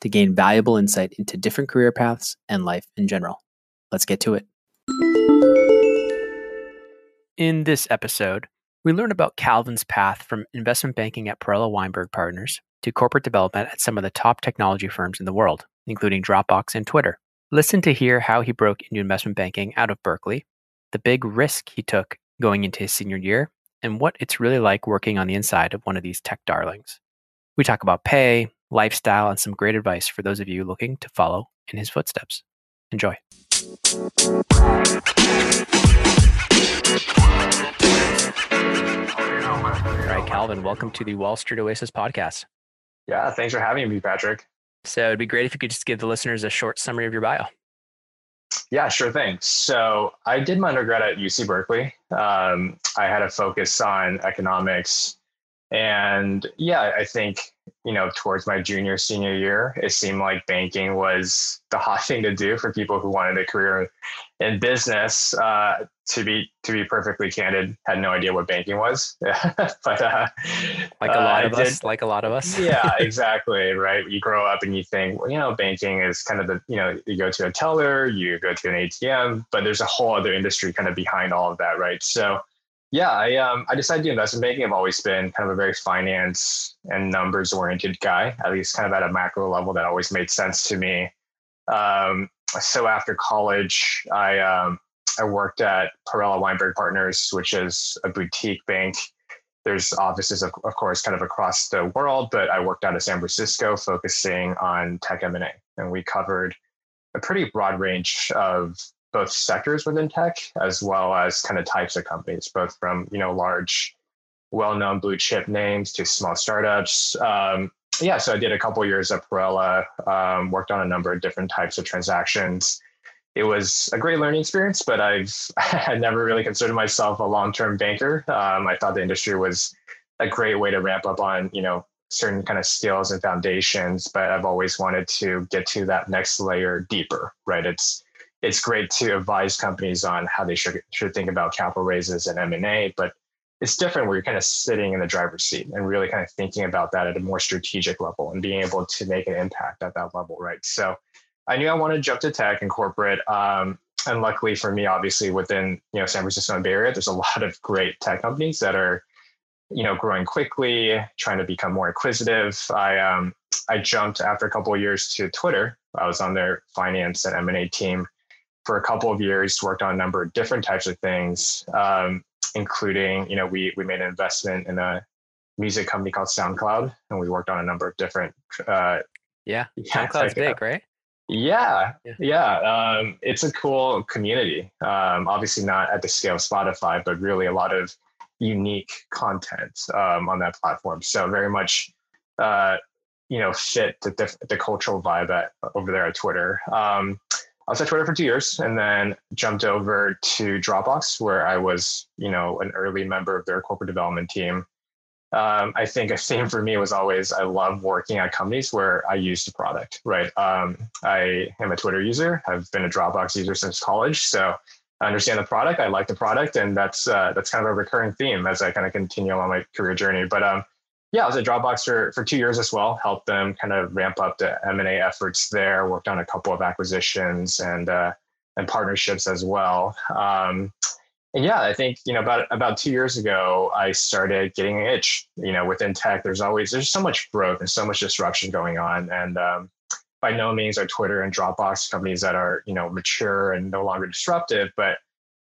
to gain valuable insight into different career paths and life in general. Let's get to it. In this episode, we learn about Calvin's path from investment banking at Perella Weinberg Partners to corporate development at some of the top technology firms in the world, including Dropbox and Twitter. Listen to hear how he broke into investment banking out of Berkeley, the big risk he took going into his senior year, and what it's really like working on the inside of one of these tech darlings. We talk about pay, lifestyle, and some great advice for those of you looking to follow in his footsteps. Enjoy. All right, Calvin, welcome to the Wall Street Oasis podcast. Yeah, thanks for having me, Patrick. So it'd be great if you could just give the listeners a short summary of your bio. Yeah, sure thing. So I did my undergrad at UC Berkeley. Um, I had a focus on economics. And yeah, I think you know, towards my junior, senior year, it seemed like banking was the hot thing to do for people who wanted a career in business. Uh, to be to be perfectly candid, had no idea what banking was, but uh, like a lot uh, of us, like a lot of us. yeah, exactly. Right. You grow up and you think, well, you know, banking is kind of the, you know, you go to a teller, you go to an ATM, but there's a whole other industry kind of behind all of that, right? So yeah, I um I decided to invest in banking. I've always been kind of a very finance and numbers oriented guy, at least kind of at a macro level. That always made sense to me. Um, so after college, I um, I worked at Perella Weinberg Partners, which is a boutique bank. There's offices, of, of course, kind of across the world, but I worked out of San Francisco, focusing on tech M&A, and we covered a pretty broad range of both sectors within tech as well as kind of types of companies, both from you know large, well-known blue chip names to small startups. Um, yeah, so I did a couple years at Perella, um, worked on a number of different types of transactions. It was a great learning experience, but I've I never really considered myself a long-term banker. Um, I thought the industry was a great way to ramp up on you know certain kind of skills and foundations, but I've always wanted to get to that next layer deeper. Right? It's it's great to advise companies on how they should, should think about capital raises and M&A, but it's different where you're kind of sitting in the driver's seat and really kind of thinking about that at a more strategic level and being able to make an impact at that level, right? So I knew I wanted to jump to tech and corporate. Um, and luckily for me, obviously within you know San Francisco and Bay Area, there's a lot of great tech companies that are you know growing quickly, trying to become more acquisitive. I um, I jumped after a couple of years to Twitter. I was on their finance and M&A team for a couple of years, worked on a number of different types of things, um, including, you know, we we made an investment in a music company called SoundCloud, and we worked on a number of different. Uh, yeah, yeah SoundCloud's big, right? Yeah, yeah. yeah. Um, it's a cool community. Um, obviously, not at the scale of Spotify, but really a lot of unique content um, on that platform. So very much, uh, you know, fit the, the cultural vibe at, over there at Twitter. Um, I was at Twitter for two years and then jumped over to Dropbox, where I was, you know, an early member of their corporate development team. Um, I think a theme for me was always I love working at companies where I use the product, right? Um, I am a Twitter user. I've been a Dropbox user since college, so I understand the product. I like the product, and that's uh, that's kind of a recurring theme as I kind of continue on my career journey. But um, yeah, I was at Dropbox for, for two years as well, helped them kind of ramp up the M&A efforts there, worked on a couple of acquisitions and, uh, and partnerships as well. Um, and yeah, I think, you know, about, about two years ago, I started getting an itch, you know, within tech, there's always, there's so much growth and so much disruption going on. And, um, by no means are Twitter and Dropbox companies that are, you know, mature and no longer disruptive, but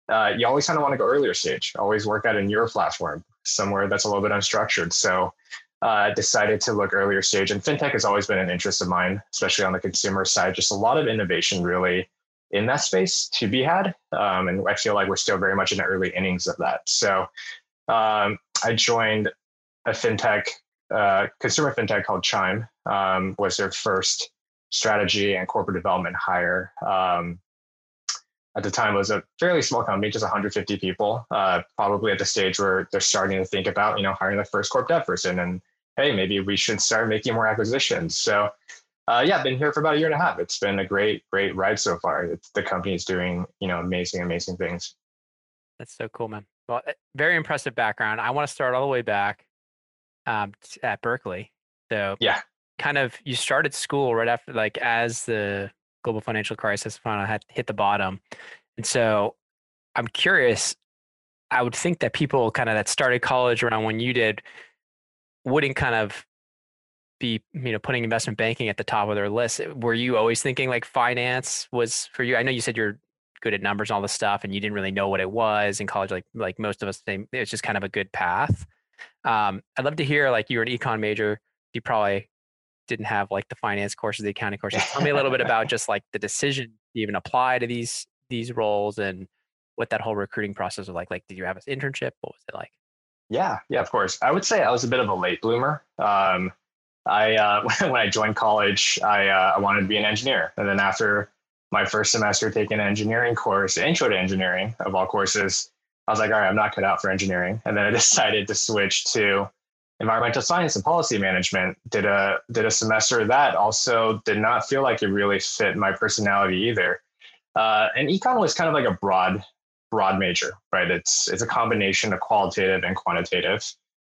uh, you always kind of want to go earlier stage, always work at a newer platform, somewhere that's a little bit unstructured. So uh, decided to look earlier stage. And fintech has always been an interest of mine, especially on the consumer side. Just a lot of innovation really in that space to be had. Um, and I feel like we're still very much in the early innings of that. So um, I joined a fintech, uh, consumer fintech called Chime, um, was their first strategy and corporate development hire. Um, at the time, it was a fairly small company, just 150 people, uh, probably at the stage where they're starting to think about, you know, hiring the first corp dev person and, hey, maybe we should start making more acquisitions. So uh, yeah, I've been here for about a year and a half. It's been a great, great ride so far. It's, the company is doing, you know, amazing, amazing things. That's so cool, man. Well, eh, very impressive background. I want to start all the way back um, at Berkeley. So yeah, kind of you started school right after, like as the global financial crisis finally had hit the bottom, and so I'm curious. I would think that people kind of that started college around when you did wouldn't kind of be you know putting investment banking at the top of their list. Were you always thinking like finance was for you? I know you said you're good at numbers and all this stuff and you didn't really know what it was in college like like most of us think it's just kind of a good path. Um, i'd love to hear like you were an econ major you probably didn't have like the finance courses the accounting courses. Tell me a little bit about just like the decision to even apply to these these roles and what that whole recruiting process was like. Like did you have an internship? What was it like? Yeah yeah of course. I would say i was a bit of a late bloomer. Um, I uh, when I joined college, I uh, I wanted to be an engineer, and then after my first semester taking an engineering course, intro to engineering of all courses, I was like, all right, I'm not cut out for engineering, and then I decided to switch to environmental science and policy management. Did a did a semester that. Also, did not feel like it really fit my personality either. Uh, and econ was kind of like a broad broad major, right? It's it's a combination of qualitative and quantitative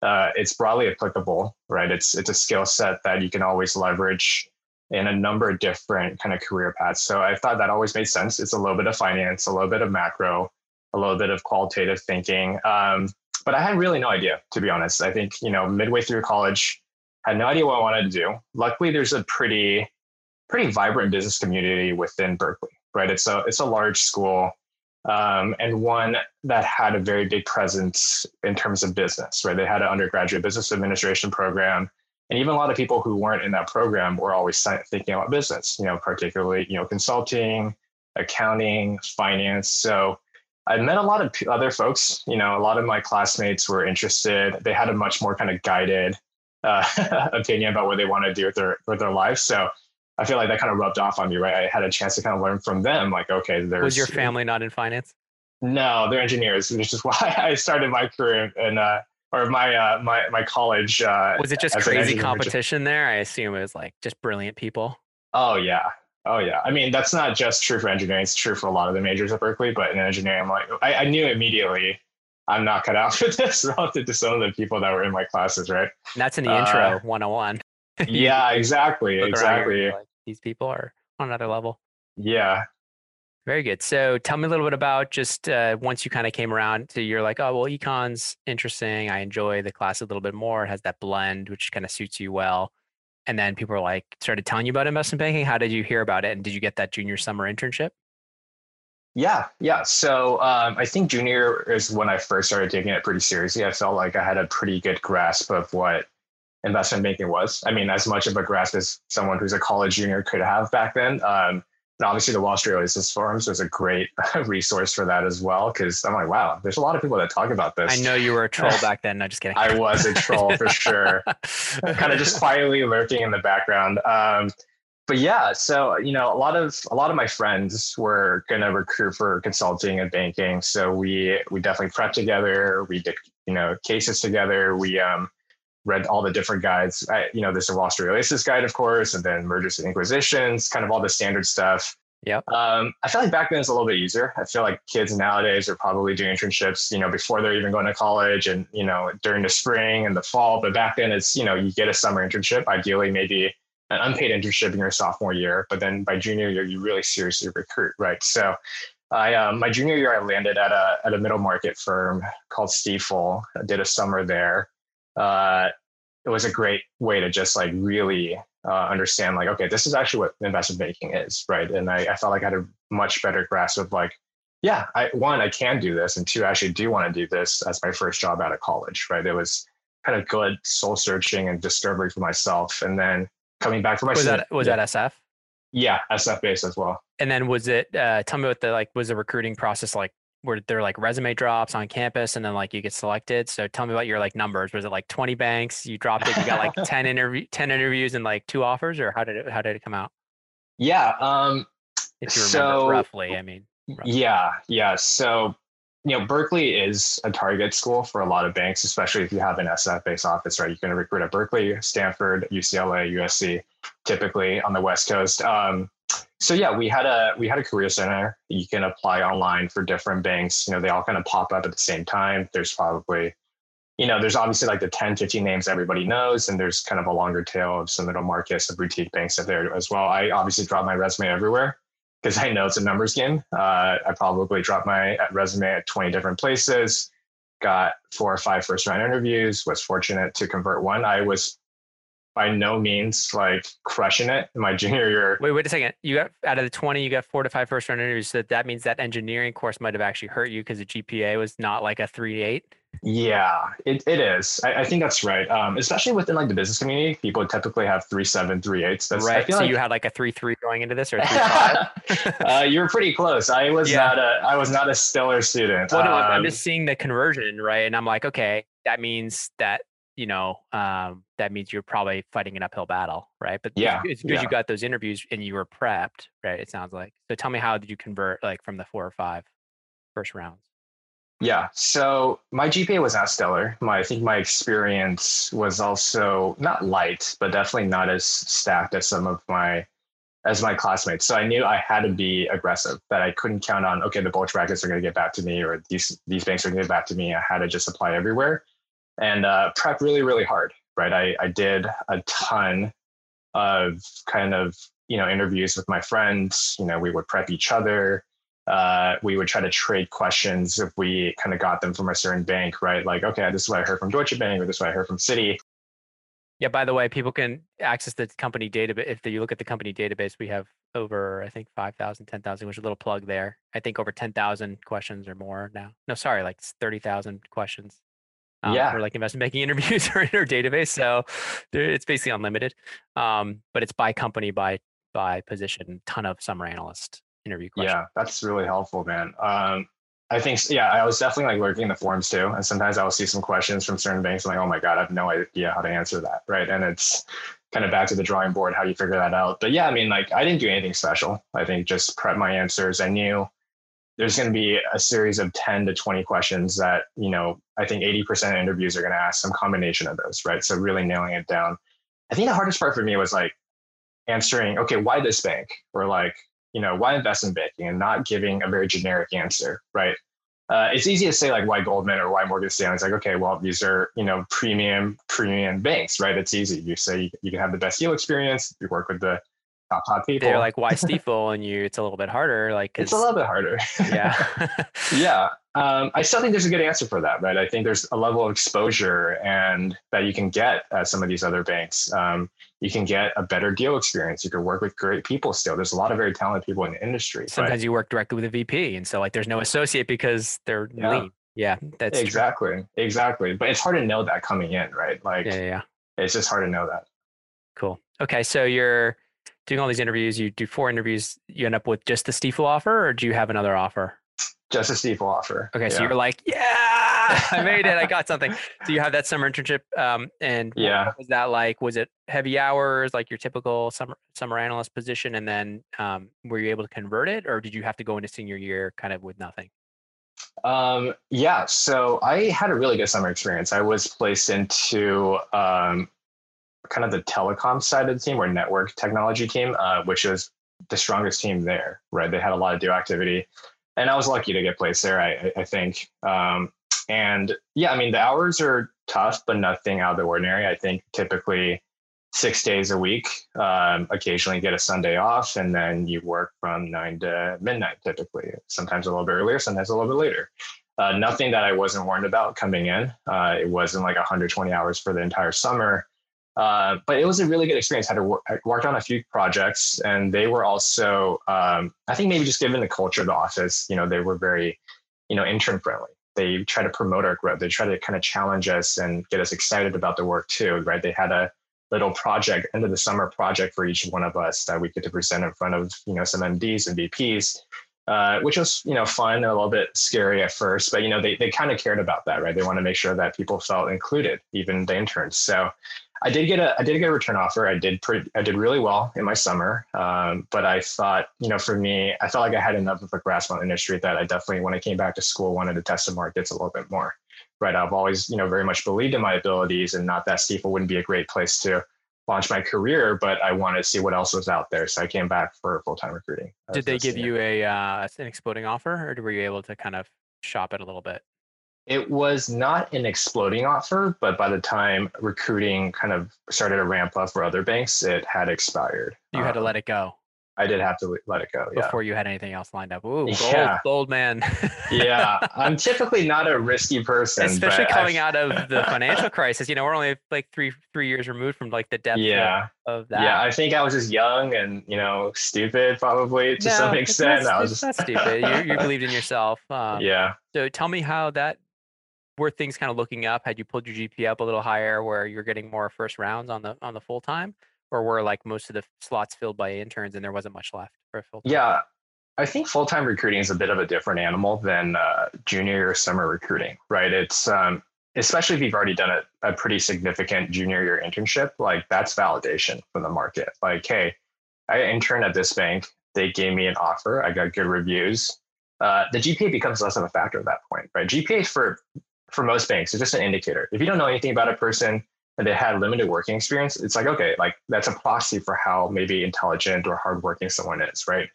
uh, it's broadly applicable, right? It's it's a skill set that you can always leverage in a number of different kind of career paths. So I thought that always made sense. It's a little bit of finance, a little bit of macro, a little bit of qualitative thinking. Um, but I had really no idea, to be honest. I think you know midway through college, had no idea what I wanted to do. Luckily, there's a pretty pretty vibrant business community within Berkeley, right? It's a it's a large school um, and one that had a very big presence in terms of business, right? They had an undergraduate business administration program. And even a lot of people who weren't in that program were always thinking about business, you know, particularly, you know, consulting, accounting, finance. So I met a lot of other folks, you know, a lot of my classmates were interested. They had a much more kind of guided uh, opinion about what they want to do with their, with their life. So I feel like that kind of rubbed off on me, right? I had a chance to kind of learn from them. Like, okay, there's. Was your family not in finance? No, they're engineers, which is why I started my career in uh, or my uh, my my college. Uh, was it just crazy competition there? I assume it was like just brilliant people. Oh yeah, oh yeah. I mean, that's not just true for engineering; it's true for a lot of the majors at Berkeley. But in engineering, I'm like, I, I knew immediately I'm not cut out for this relative to some of the people that were in my classes, right? And that's in the intro uh, 101. yeah, exactly, exactly. Like, these people are on another level. Yeah. Very good. So tell me a little bit about just uh, once you kind of came around to you're like, oh, well, econ's interesting. I enjoy the class a little bit more. It has that blend, which kind of suits you well. And then people are like, started telling you about investment banking. How did you hear about it? And did you get that junior summer internship? Yeah, yeah. So um, I think junior is when I first started taking it pretty seriously. I felt like I had a pretty good grasp of what investment banking was. I mean, as much of a grasp as someone who's a college junior could have back then. Um, and obviously, the Wall Street Oasis forums was a great resource for that as well. Because I'm like, wow, there's a lot of people that talk about this. I know you were a troll back then. No, just kidding. I was a troll for sure. kind of just quietly lurking in the background. Um, but yeah, so you know, a lot of a lot of my friends were gonna recruit for consulting and banking. So we we definitely prepped together. We did you know cases together. We um, read all the different guides. I, you know, there's a Wall Street Oasis guide, of course, and then mergers and acquisitions, kind of all the standard stuff. Yeah. Um, I feel like back then it's a little bit easier. I feel like kids nowadays are probably doing internships, you know, before they're even going to college and, you know, during the spring and the fall. But back then it's, you know, you get a summer internship, ideally maybe an unpaid internship in your sophomore year. But then by junior year, you really seriously recruit, right? So I, um, my junior year, I landed at a, at a middle market firm called Stifel. I did a summer there uh, it was a great way to just like really uh, understand like okay this is actually what investment banking is right and I, I, felt like i had a much better grasp of like yeah, I, one, I can do this, and two, I actually do want to do this as my first job out of college, right? It was kind of good soul searching and discovery for myself, and then coming back for my was that was yeah. that SF? Yeah, SF based as well. And then was it? Uh, tell me what the like was the recruiting process like? Were there like resume drops on campus, and then like you get selected? So tell me about your like numbers. Was it like twenty banks? You dropped it. You got like ten interview, ten interviews, and like two offers, or how did it how did it come out? Yeah. Um, if you remember so, roughly, I mean. Yeah, yeah. So, you know, Berkeley is a target school for a lot of banks, especially if you have an SF based office, right? You can recruit at Berkeley, Stanford, UCLA, USC, typically on the West Coast. Um, so yeah, we had a we had a career center. You can apply online for different banks. You know, they all kind of pop up at the same time. There's probably, you know, there's obviously like the 10, 15 names everybody knows, and there's kind of a longer tail of some middle markets, of boutique banks up there as well. I obviously drop my resume everywhere because I know it's a numbers game. Uh, I probably dropped my resume at 20 different places, got four or five first round interviews, was fortunate to convert one. I was by no means like crushing it in my junior year. Wait, wait a second. You got out of the 20, you got four to five first round interviews. So that means that engineering course might have actually hurt you because the GPA was not like a three eight. Yeah, it, it is. I, I think that's right. Um, especially within like the business community, people typically have three seven, three eights. That's right. so like... you had like a three three going into this, or three five. uh, you were pretty close. I was yeah. not a I was not a stellar student. Well, no, um, I'm just seeing the conversion, right? And I'm like, okay, that means that you know, um, that means you're probably fighting an uphill battle, right? But yeah, it's because yeah. you got those interviews and you were prepped, right? It sounds like. So tell me, how did you convert like from the four or five first rounds? Yeah. So my GPA was not stellar. My I think my experience was also not light, but definitely not as stacked as some of my as my classmates. So I knew I had to be aggressive. That I couldn't count on okay, the bulge brackets are going to get back to me, or these these banks are going to get back to me. I had to just apply everywhere and uh, prep really really hard. Right. I I did a ton of kind of you know interviews with my friends. You know, we would prep each other uh, we would try to trade questions if we kind of got them from a certain bank, right? Like, okay, this is what I heard from Deutsche Bank, or this is what I heard from Citi. Yeah. By the way, people can access the company database. If you look at the company database, we have over, I think, 5,000, 10,000, which is a little plug there. I think over 10,000 questions or more now. No, sorry, like 30,000 questions. Um, yeah. For like investment banking interviews are in our database. So it's basically unlimited. Um, but it's by company, by by position, ton of summer analyst interview questions. Yeah, that's really helpful, man. Um, I think, yeah, I was definitely like lurking the forums too. And sometimes I'll see some questions from certain banks. I'm like, oh my God, I have no idea how to answer that. Right. And it's kind of back to the drawing board, how you figure that out. But yeah, I mean, like, I didn't do anything special. I think just prep my answers. I knew there's going to be a series of 10 to 20 questions that, you know, I think 80% of interviews are going to ask some combination of those. Right. So really nailing it down. I think the hardest part for me was like answering, okay, why this bank? Or like, you know, why invest in banking and not giving a very generic answer, right? Uh, it's easy to say like why Goldman or why Morgan Stanley. It's like, okay, well, these are, you know, premium, premium banks, right? It's easy. You say you, you can have the best deal experience. You work with the top, top people. They're like, why Stifel? and you, it's a little bit harder. Like, it's a little bit harder. Yeah. yeah. Um, I still think there's a good answer for that, right? I think there's a level of exposure and that you can get at some of these other banks. Um, you can get a better deal experience. You can work with great people still. There's a lot of very talented people in the industry. Sometimes you work directly with a VP, and so like there's no associate because they're yeah. lean. Yeah, that's exactly, true. exactly. But it's hard to know that coming in, right? Like, yeah, yeah, it's just hard to know that. Cool. Okay, so you're doing all these interviews. You do four interviews. You end up with just the Stifel offer, or do you have another offer? Just a Stifel offer. Okay, yeah. so you're like, yeah, I made it. I got something. So you have that summer internship, um, and yeah, was that like? Was it heavy hours, like your typical summer summer analyst position, and then um, were you able to convert it, or did you have to go into senior year kind of with nothing? Um, yeah, so I had a really good summer experience. I was placed into um, kind of the telecom side of the team or network technology team, uh, which was the strongest team there, right? They had a lot of deal activity and I was lucky to get placed there. I, I think, um, and yeah, I mean the hours are tough, but nothing out of the ordinary. I think typically six days a week. Um, occasionally get a Sunday off, and then you work from nine to midnight. Typically, sometimes a little bit earlier, sometimes a little bit later. Uh, nothing that I wasn't warned about coming in. Uh, it wasn't like 120 hours for the entire summer. Uh, but it was a really good experience. I had work, worked on a few projects, and they were also, um, I think, maybe just given the culture of the office, you know, they were very, you know, intern friendly. They try to promote our growth. They try to kind of challenge us and get us excited about the work too, right? They had a little project, end of the summer project for each one of us that we get to present in front of, you know, some MDs and VPs. Uh, which was you know fun and a little bit scary at first but you know they, they kind of cared about that right they want to make sure that people felt included even the interns so I did get a I did get a return offer. I did pretty I did really well in my summer, um, but I thought you know for me I felt like I had enough of a grasp on the industry that I definitely when I came back to school wanted to test the markets a little bit more. Right, I've always you know very much believed in my abilities, and not that Stifel wouldn't be a great place to launch my career, but I wanted to see what else was out there. So I came back for full time recruiting. Did they give you a uh, an exploding offer, or were you able to kind of shop it a little bit? It was not an exploding offer, but by the time recruiting kind of started to ramp up for other banks, it had expired. You had to um, let it go. I did have to let it go. Yeah. Before you had anything else lined up. Ooh, gold, yeah. gold man. yeah. I'm typically not a risky person. Especially coming I've... out of the financial crisis. You know, we're only like three three years removed from like the depth yeah. of, of that. Yeah, I think I was just young and, you know, stupid probably to no, some extent. Not, I was just stupid. you, you believed in yourself. Um, yeah. So tell me how that were things kind of looking up? Had you pulled your GPA up a little higher where you're getting more first rounds on the on the full time? Or were like most of the slots filled by interns and there wasn't much left for a full time? Yeah. I think full time recruiting is a bit of a different animal than uh, junior or summer recruiting, right? It's um, especially if you've already done a, a pretty significant junior year internship, like that's validation from the market. Like, hey, I interned at this bank. They gave me an offer. I got good reviews. Uh, the GPA becomes less of a factor at that point, right? GPA for for most banks, it's just an indicator. If you don't know anything about a person and they had limited working experience, it's like, okay, like that's a proxy for how maybe intelligent or hardworking someone is, right?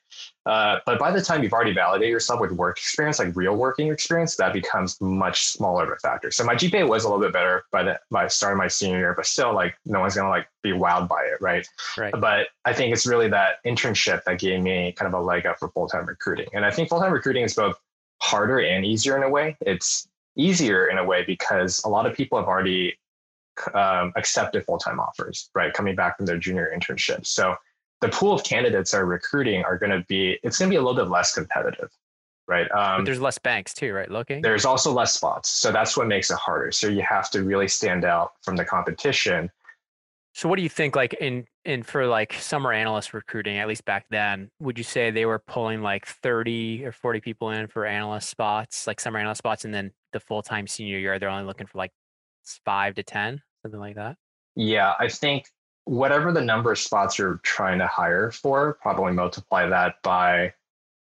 Uh, but by the time you've already validated yourself with work experience, like real working experience, that becomes much smaller of a factor. So my GPA was a little bit better by the by start of my senior year, but still like no one's gonna like be wowed by it, right? Right. But I think it's really that internship that gave me kind of a leg up for full-time recruiting. And I think full-time recruiting is both harder and easier in a way. It's easier in a way because a lot of people have already um, accepted full-time offers, right? Coming back from their junior internships. So the pool of candidates are recruiting are going to be, it's going to be a little bit less competitive, right? Um, but there's less banks too, right? Looking. There's also less spots. So that's what makes it harder. So you have to really stand out from the competition. So what do you think like in in for like summer analyst recruiting, at least back then, would you say they were pulling like 30 or 40 people in for analyst spots, like summer analyst spots, and then the full time senior year, they're only looking for like five to 10, something like that? Yeah, I think whatever the number of spots you're trying to hire for, probably multiply that by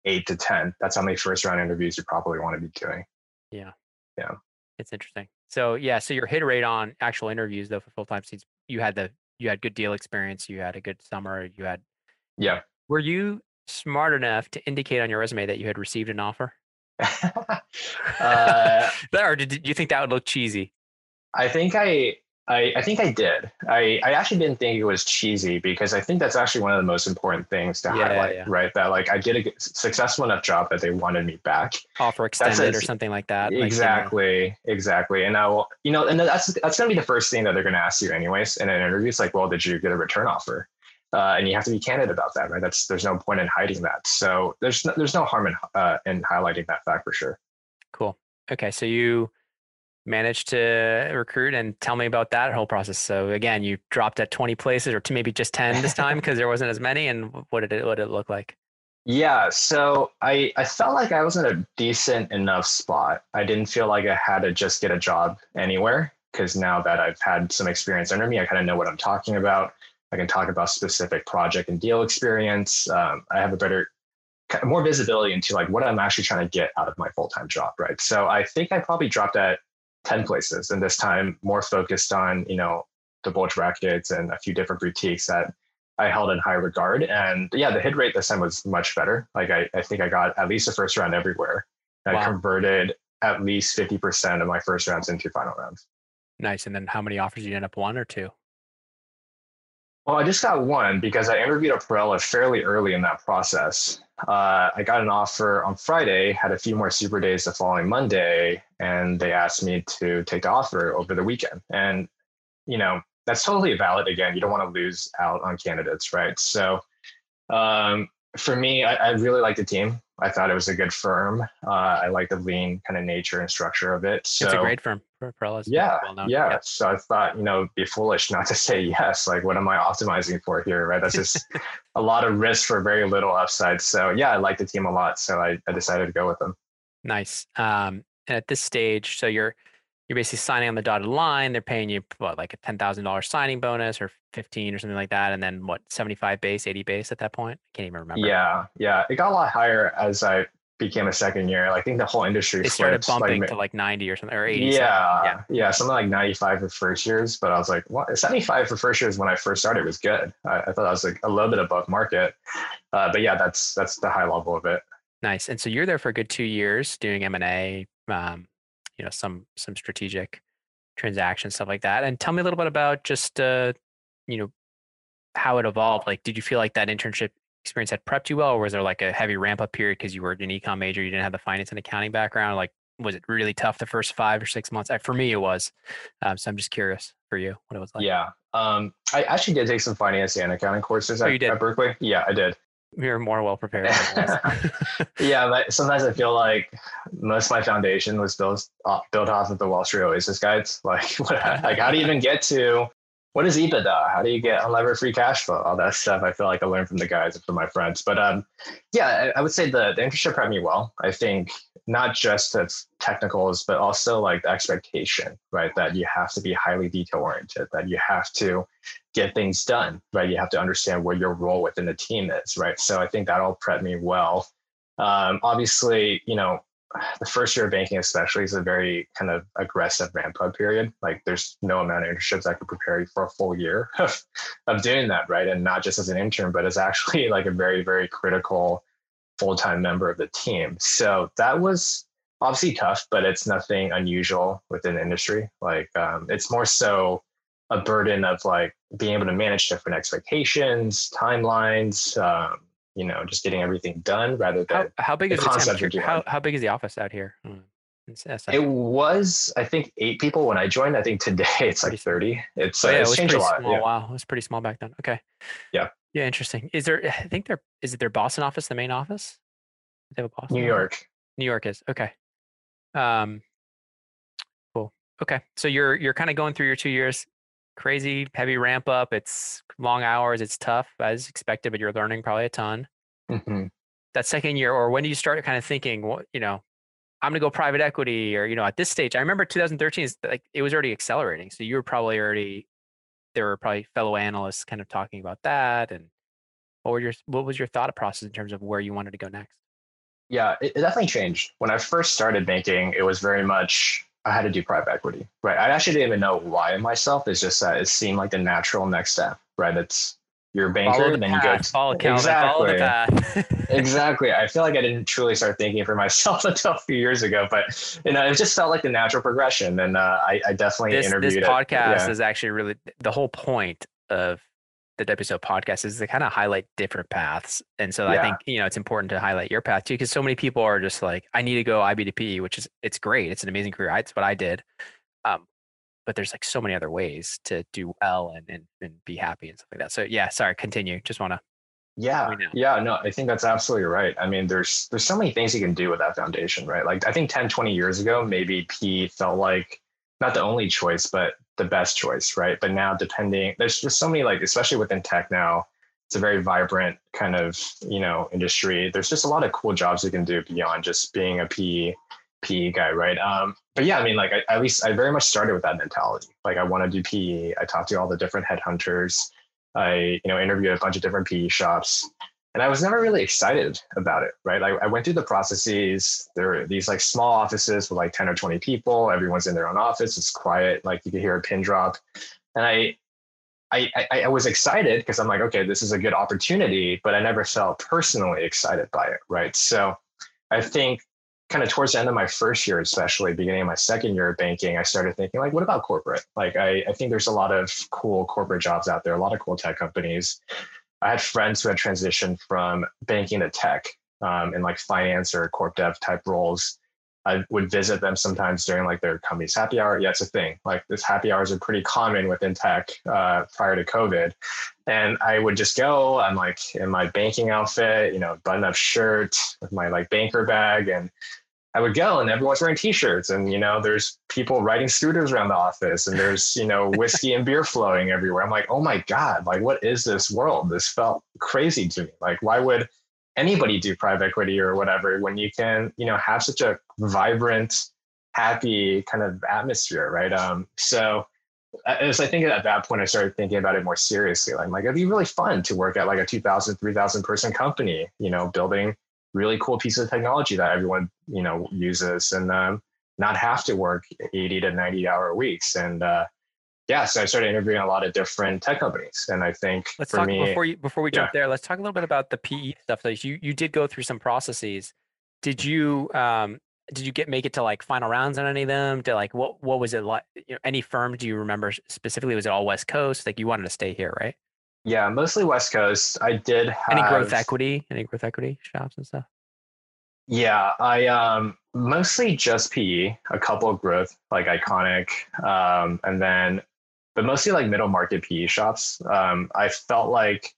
eight to 10. That's how many first round interviews you probably want to be doing. Yeah. Yeah. It's interesting. So, yeah. So, your hit rate on actual interviews, though, for full time seats, you had the, you had good deal experience, you had a good summer, you had, yeah. Were you smart enough to indicate on your resume that you had received an offer? uh, or did you think that would look cheesy? I think I, I, I think I did. I, I actually didn't think it was cheesy because I think that's actually one of the most important things to yeah, highlight, yeah. right? That like I did a successful enough job that they wanted me back. Offer extended or something like that. Exactly, like, exactly. And I will, you know, and that's that's gonna be the first thing that they're gonna ask you anyways in an interview. It's like, well, did you get a return offer? Uh, and you have to be candid about that, right? That's there's no point in hiding that. So there's no, there's no harm in uh, in highlighting that fact for sure. Cool. Okay, so you managed to recruit and tell me about that whole process. So again, you dropped at 20 places or to maybe just 10 this time because there wasn't as many. And what did it what did it look like? Yeah, so I I felt like I was in a decent enough spot. I didn't feel like I had to just get a job anywhere because now that I've had some experience under me, I kind of know what I'm talking about. I can talk about specific project and deal experience. Um, I have a better, more visibility into like what I'm actually trying to get out of my full time job, right? So I think I probably dropped at ten places, and this time more focused on you know the bulge brackets and a few different boutiques that I held in high regard. And yeah, the hit rate this time was much better. Like I, I think I got at least a first round everywhere. Wow. I converted at least 50% of my first rounds into final rounds. Nice. And then how many offers you end up one or two? Well, I just got one because I interviewed at Perella fairly early in that process. Uh, I got an offer on Friday, had a few more super days the following Monday, and they asked me to take the offer over the weekend. And, you know, that's totally valid. Again, you don't want to lose out on candidates, right? So um, for me, I, I, really like the team. I thought it was a good firm. Uh, I like the lean kind of nature and structure of it. So, it's a great firm. Yeah, well yeah, yeah. So I thought, you know, be foolish not to say yes. Like, what am I optimizing for here? Right. That's just a lot of risk for very little upside. So yeah, I like the team a lot. So I, I decided to go with them. Nice. Um, and at this stage, so you're you're basically signing on the dotted line. They're paying you what, like a ten thousand dollars signing bonus or fifteen or something like that, and then what, seventy five base, eighty base at that point? I can't even remember. Yeah, yeah, it got a lot higher as I became a second year. I think the whole industry they started bumping like, to like ninety or something or eighty. Yeah, yeah, yeah, something like ninety five for first years. But I was like, what? Seventy five for first years when I first started was good. I, I thought I was like a little bit above market. Uh, but yeah, that's that's the high level of it. Nice. And so you're there for a good two years doing M and A. Um, you know, some some strategic transactions, stuff like that. And tell me a little bit about just uh, you know, how it evolved. Like, did you feel like that internship experience had prepped you well, or was there like a heavy ramp up period because you were an econ major, you didn't have the finance and accounting background? Like, was it really tough the first five or six months? For me, it was. Um, so I'm just curious for you what it was like. Yeah, um, I actually did take some finance and accounting courses oh, at, at Berkeley. Yeah, I did. You're more well prepared. yeah, but sometimes I feel like most of my foundation was built off, built off of the Wall Street Oasis guides. Like, what, like how do you even get to what is EBITDA? How do you get unlevered free cash flow? All that stuff. I feel like I learned from the guys and from my friends. But um, yeah, I, I would say the the internship prepped me well. I think not just the technicals, but also like the expectation, right? That you have to be highly detail oriented, that you have to get things done, right? You have to understand what your role within the team is, right? So I think that all prepped me well. Um, obviously, you know, the first year of banking, especially, is a very kind of aggressive ramp up period. Like, there's no amount of internships that could prepare you for a full year of, of doing that, right? And not just as an intern, but as actually like a very, very critical full time member of the team. So that was obviously tough, but it's nothing unusual within the industry. Like, um, it's more so a burden of like being able to manage different expectations, timelines, um, you know, just getting everything done rather than how, how big is the concept how, how big is the office out here? Hmm. It was, I think, eight people when I joined. I think today it's like 30. It's, oh, yeah, uh, it's it changed a lot. Small. Yeah. Wow. It was pretty small back then. Okay. Yeah. Yeah. Interesting. Is there, I think there, is it their Boston office, the main office? They have a Boston New York. Office? New York is. Okay. Um, cool. Okay. So you're, you're kind of going through your two years, crazy heavy ramp up. It's long hours. It's tough as expected, but you're learning probably a ton. Mm-hmm. That second year, or when do you start kind of thinking, what you know, I'm going to go private equity, or you know, at this stage, I remember 2013 is like it was already accelerating. So you were probably already there were probably fellow analysts kind of talking about that, and what were your what was your thought process in terms of where you wanted to go next? Yeah, it, it definitely changed. When I first started banking, it was very much I had to do private equity, right? I actually didn't even know why myself. It's just that it seemed like the natural next step, right? It's you're a banker, follow and then path, you go to, follow Calvin, exactly, follow the exactly. I feel like I didn't truly start thinking for myself until a few years ago, but you know, it just felt like the natural progression. And uh, I, I, definitely this, interviewed. This podcast yeah. is actually really the whole point of the episode podcast is to kind of highlight different paths. And so yeah. I think, you know, it's important to highlight your path too, because so many people are just like, I need to go IB to PE, which is, it's great. It's an amazing career. It's what I did. Um, but there's like so many other ways to do well and, and, and be happy and stuff like that. So yeah, sorry, continue. Just want to. Yeah. Yeah. No, I think that's absolutely right. I mean, there's, there's so many things you can do with that foundation, right? Like I think 10, 20 years ago, maybe P felt like not the only choice, but the best choice, right? But now depending, there's just so many like, especially within tech now, it's a very vibrant kind of, you know, industry. There's just a lot of cool jobs you can do beyond just being a PE PE guy, right? Um, but yeah, I mean, like I, at least I very much started with that mentality. Like I want to do PE. I talked to all the different headhunters. I, you know, interviewed a bunch of different PE shops, and I was never really excited about it, right? I, I went through the processes. There are these like small offices with like ten or twenty people. Everyone's in their own office. It's quiet. Like you could hear a pin drop, and I. I, I, I was excited because I'm like, okay, this is a good opportunity, but I never felt personally excited by it, right? So I think kind of towards the end of my first year, especially beginning of my second year of banking, I started thinking like, what about corporate? Like, I, I think there's a lot of cool corporate jobs out there, a lot of cool tech companies. I had friends who had transitioned from banking to tech um, in like finance or corp dev type roles. I would visit them sometimes during like their company's happy hour. Yeah, it's a thing. Like this happy hours are pretty common within tech uh, prior to COVID. And I would just go, I'm like in my banking outfit, you know, button up shirt with my like banker bag. And I would go and everyone's wearing t-shirts and, you know, there's people riding scooters around the office and there's, you know, whiskey and beer flowing everywhere. I'm like, oh my God, like what is this world? This felt crazy to me. Like, why would anybody do private equity or whatever when you can you know have such a vibrant happy kind of atmosphere right um so as I think at that point, I started thinking about it more seriously. Like, like, it'd be really fun to work at like a 2,000, 3,000 person company, you know, building really cool piece of technology that everyone, you know, uses and um, not have to work 80 to 90 hour weeks. And uh, yeah, so I started interviewing a lot of different tech companies, and I think let's for talk me, before you before we jump there. Let's talk a little bit about the PE stuff. Like you you did go through some processes. Did you um did you get make it to like final rounds on any of them? To like what what was it like? You know, any firm do you remember specifically? Was it all West Coast? Like you wanted to stay here, right? Yeah, mostly West Coast. I did have any growth equity, any growth equity shops and stuff. Yeah, I um mostly just PE, a couple of growth like ICONIQ, um, and then but mostly like middle market PE shops. Um, I felt like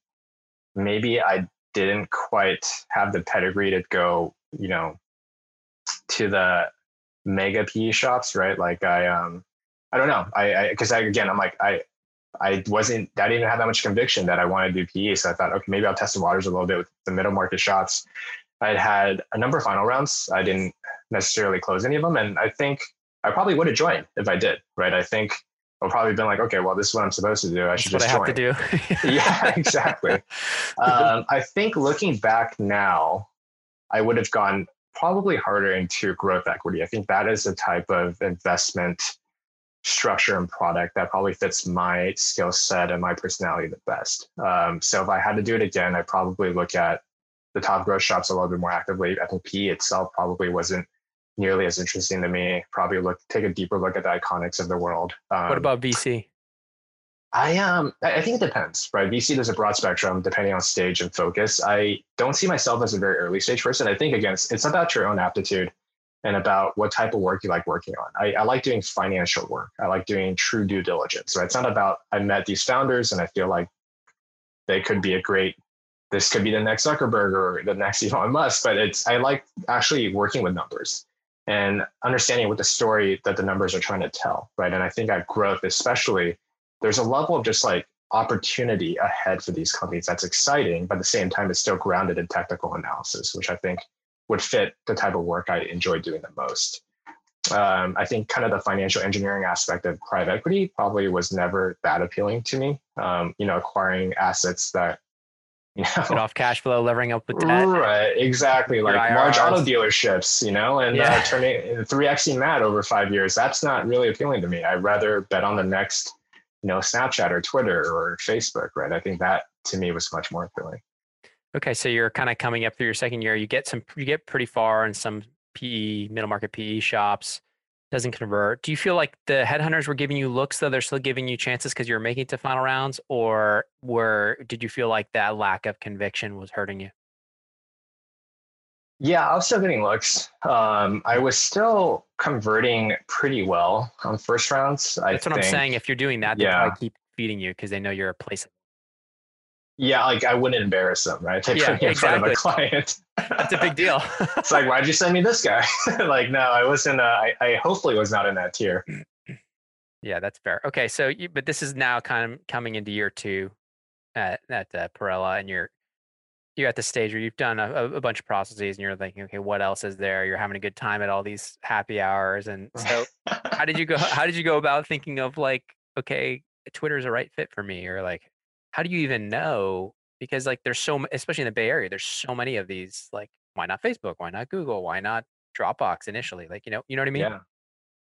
maybe I didn't quite have the pedigree to go, you know, to the mega PE shops, right? Like I, um, I don't know. I, I, cause I, again, I'm like, I, I wasn't, I didn't have that much conviction that I wanted to do PE. So I thought, okay, maybe I'll test the waters a little bit with the middle market shops. I'd had a number of final rounds. I didn't necessarily close any of them. And I think I probably would have joined if I did, right? I think I've probably been like, okay, well, this is what I'm supposed to do. I should That's just what I join. have to do. yeah, exactly. Um, I think looking back now, I would have gone probably harder into growth equity. I think that is a type of investment structure and product that probably fits my skill set and my personality the best. Um, so if I had to do it again, I'd probably look at the top growth shops a little bit more actively. I think P itself probably wasn't nearly as interesting to me. Probably look take a deeper look at the ICONIQs of the world. Um, what about VC? I um I think it depends, right? VC there's a broad spectrum depending on stage and focus. I don't see myself as a very early stage person. I think again, it's about your own aptitude and about what type of work you like working on. I, I like doing financial work. I like doing true due diligence. Right? It's not about I met these founders and I feel like they could be a great this could be the next Zuckerberg or the next Elon Musk, but it's I like actually working with numbers and understanding what the story that the numbers are trying to tell, right? And I think at growth, especially, there's a level of just like opportunity ahead for these companies that's exciting, but at the same time, it's still grounded in technical analysis, which I think would fit the type of work I enjoy doing the most. Um, I think kind of the financial engineering aspect of private equity probably was never that appealing to me. Um, you know, acquiring assets that you know? Get off cash flow, levering up with debt. Right, exactly. Like large auto dealerships, you know, and uh, yeah. uh, turning three xing that over five years. That's not really appealing to me. I'd rather bet on the next, you know, Snapchat or Twitter or Facebook. Right. I think that to me was much more appealing. Okay, so you're kind of coming up through your second year. You get some, you get pretty far in some PE middle market PE shops doesn't convert. Do you feel like the headhunters were giving you looks though they're still giving you chances because you're making it to final rounds, or were did you feel like that lack of conviction was hurting you? Yeah, I was still getting looks. Um, I was still converting pretty well on first rounds. I That's what think. I'm saying. If you're doing that, they yeah. keep feeding you because they know you're a place yeah, like I wouldn't embarrass them, right? They yeah, put me in exactly. front of a client. That's a big deal. it's like, why'd you send me this guy? like, no, I wasn't. Uh, I, I hopefully was not in that tier. Yeah, that's fair. Okay, so you, but this is now kind of coming into year two at at uh, Perella, and you're you're at the stage where you've done a, a bunch of processes, and you're thinking, okay, what else is there? You're having a good time at all these happy hours, and so how did you go? How did you go about thinking of like, okay, Twitter's a right fit for me, or like, how do you even know? Because like there's so especially in the Bay Area, there's so many of these. Like, why not Facebook? Why not Google? Why not Dropbox initially? Like, you know, you know what I mean? Yeah.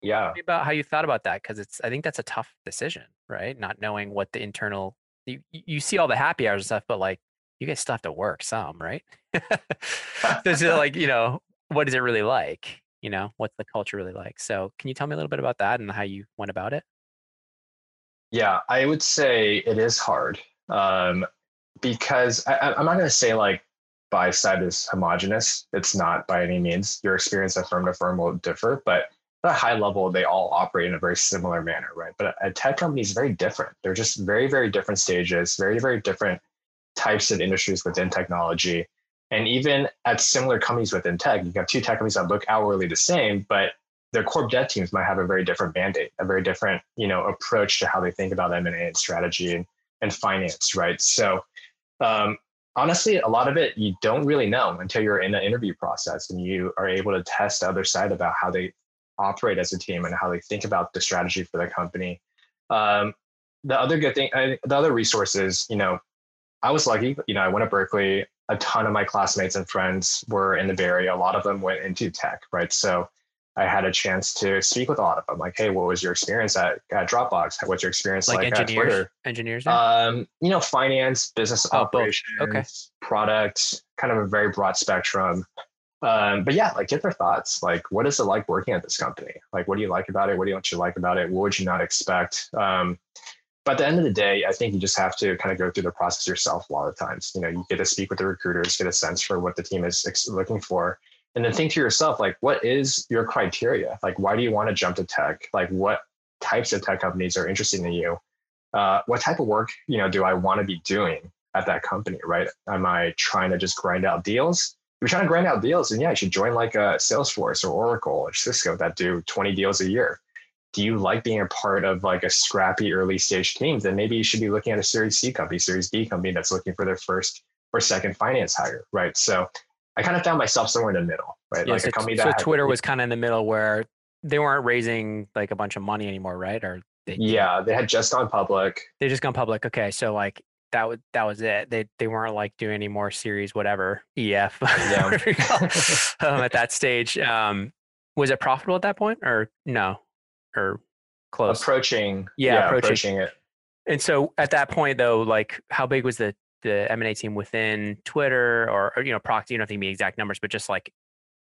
Yeah. about how you thought about that because it's I think that's a tough decision, right? Not knowing what the internal you, you see all the happy hours and stuff, but like you guys still have to work some, right? so it's like, you know, what is it really like? You know, what's the culture really like? So can you tell me a little bit about that and how you went about it? Yeah, I would say it is hard um, because I, am not going to say like buy side is homogenous. It's not by any means. Your experience at firm to firm will differ, but at a high level, they all operate in a very similar manner, right? But a tech company is very different. They're just very, very different stages, very, very different types of industries within technology. And even at similar companies within tech, you have two tech companies that look outwardly the same, but their corp dev teams might have a very different mandate, a very different, you know, approach to how they think about M&A and strategy and, and finance, right? So um, honestly, a lot of it you don't really know until you're in the interview process and you are able to test the other side about how they operate as a team and how they think about the strategy for the company. Um, the other good thing, I, the other resources, you know, I was lucky. You know, I went to Berkeley. A ton of my classmates and friends were in the Bay Area. A lot of them went into tech, right? So I had a chance to speak with a lot of them. Like, hey, what was your experience at, at Dropbox? What's your experience like, like engineers, at Twitter? Engineers, um, you know, finance, business oh, operations, okay. product, kind of a very broad spectrum. Um, but yeah, like get their thoughts. Like, what is it like working at this company? Like, what do you like about it? What do you, you like about it? What would you not expect? Um, but at the end of the day, I think you just have to kind of go through the process yourself a lot of times. You know, you get to speak with the recruiters, get a sense for what the team is looking for and then think to yourself like what is your criteria? Like why do you want to jump to tech? Like what types of tech companies are interesting to you? Uh, what type of work you know do i want to be doing at that company right? Am i trying to just grind out deals? If you're trying to grind out deals and yeah you should join like a salesforce or oracle or cisco that do 20 deals a year. Do you like being a part of like a scrappy early stage team then maybe you should be looking at a series c company series b company that's looking for their first or second finance hire right? So I kind of found myself somewhere in the middle, right? Yeah, like so, a company that so Twitter was kind of in the middle where they weren't raising like a bunch of money anymore, right? Or they, yeah, they had just gone public. They just gone public. Okay, so like that was that was it. They they weren't like doing any more series, whatever EF, yeah. um, at that stage. Um, was it profitable at that point, or no, or close? Approaching, yeah, yeah approaching. approaching it. And so at that point, though, like how big was the the M&A team within Twitter or, or you know, Proxy, you don't have to the exact numbers, but just like,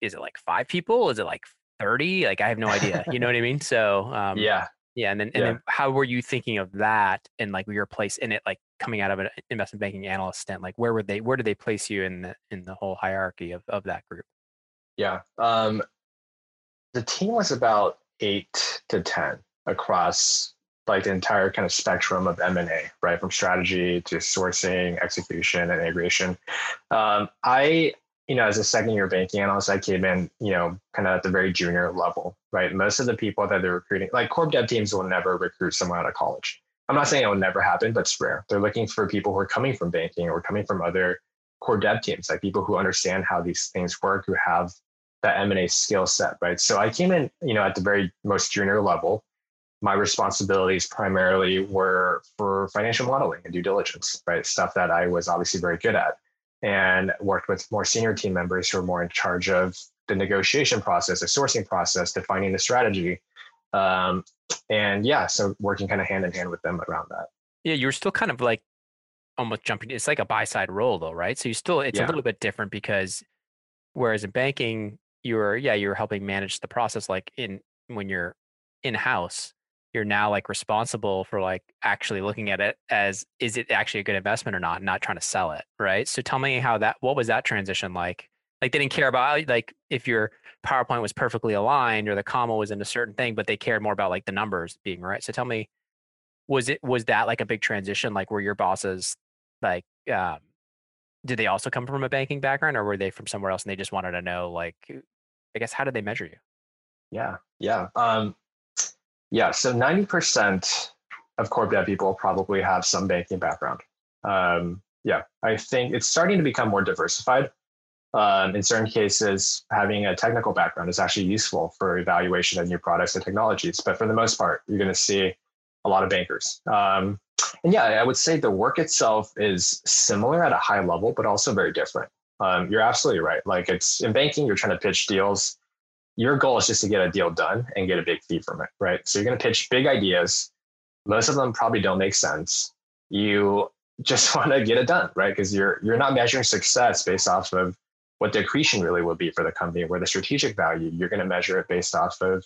is it like five people? Is it like 30? Like, I have no idea. you know what I mean? So, um, yeah. Yeah. And then, and yeah. then how were you thinking of that and like your place in it, like coming out of an investment banking analyst stint, like where would they, where did they place you in the, in the whole hierarchy of, of that group? Yeah. Um, the team was about eight to 10 across like the entire kind of spectrum of M&A, right? From strategy to sourcing, execution, and integration. Um, I, you know, as a second year banking analyst, I came in, you know, kind of at the very junior level, right? Most of the people that they're recruiting, like corp dev teams will never recruit someone out of college. I'm not saying it will never happen, but it's rare. They're looking for people who are coming from banking or coming from other corp dev teams, like people who understand how these things work, who have that M&A skill set, right? So I came in, you know, at the very most junior level my responsibilities primarily were for financial modeling and due diligence, right? Stuff that I was obviously very good at and worked with more senior team members who are more in charge of the negotiation process, the sourcing process, defining the strategy. Um, and yeah, so working kind of hand in hand with them around that. Yeah, you were still kind of like almost jumping. It's like a buy side role though, right? So you still, it's yeah. a little bit different because whereas in banking, you're, yeah, you're helping manage the process like in when you're in house you're now like responsible for like actually looking at it as is it actually a good investment or not not trying to sell it right? So tell me how that what was that transition like? Like they didn't care about like if your powerpoint was perfectly aligned or the comma was in a certain thing but they cared more about like the numbers being right. So tell me was it was that like a big transition? Like were your bosses like um did they also come from a banking background or were they from somewhere else and they just wanted to know like i guess how did they measure you? Yeah yeah um yeah, so 90% of corp dev people probably have some banking background. Um, yeah, I think it's starting to become more diversified. Um, in certain cases, having a technical background is actually useful for evaluation of new products and technologies. But for the most part, you're going to see a lot of bankers. Um, and yeah, I would say the work itself is similar at a high level, but also very different. Um, you're absolutely right. Like it's in banking, you're trying to pitch deals your goal is just to get a deal done and get a big fee from it, right? So you're going to pitch big ideas. Most of them probably don't make sense. You just want to get it done, right? Because you're you're not measuring success based off of what the accretion really will be for the company, where the strategic value. You're going to measure it based off of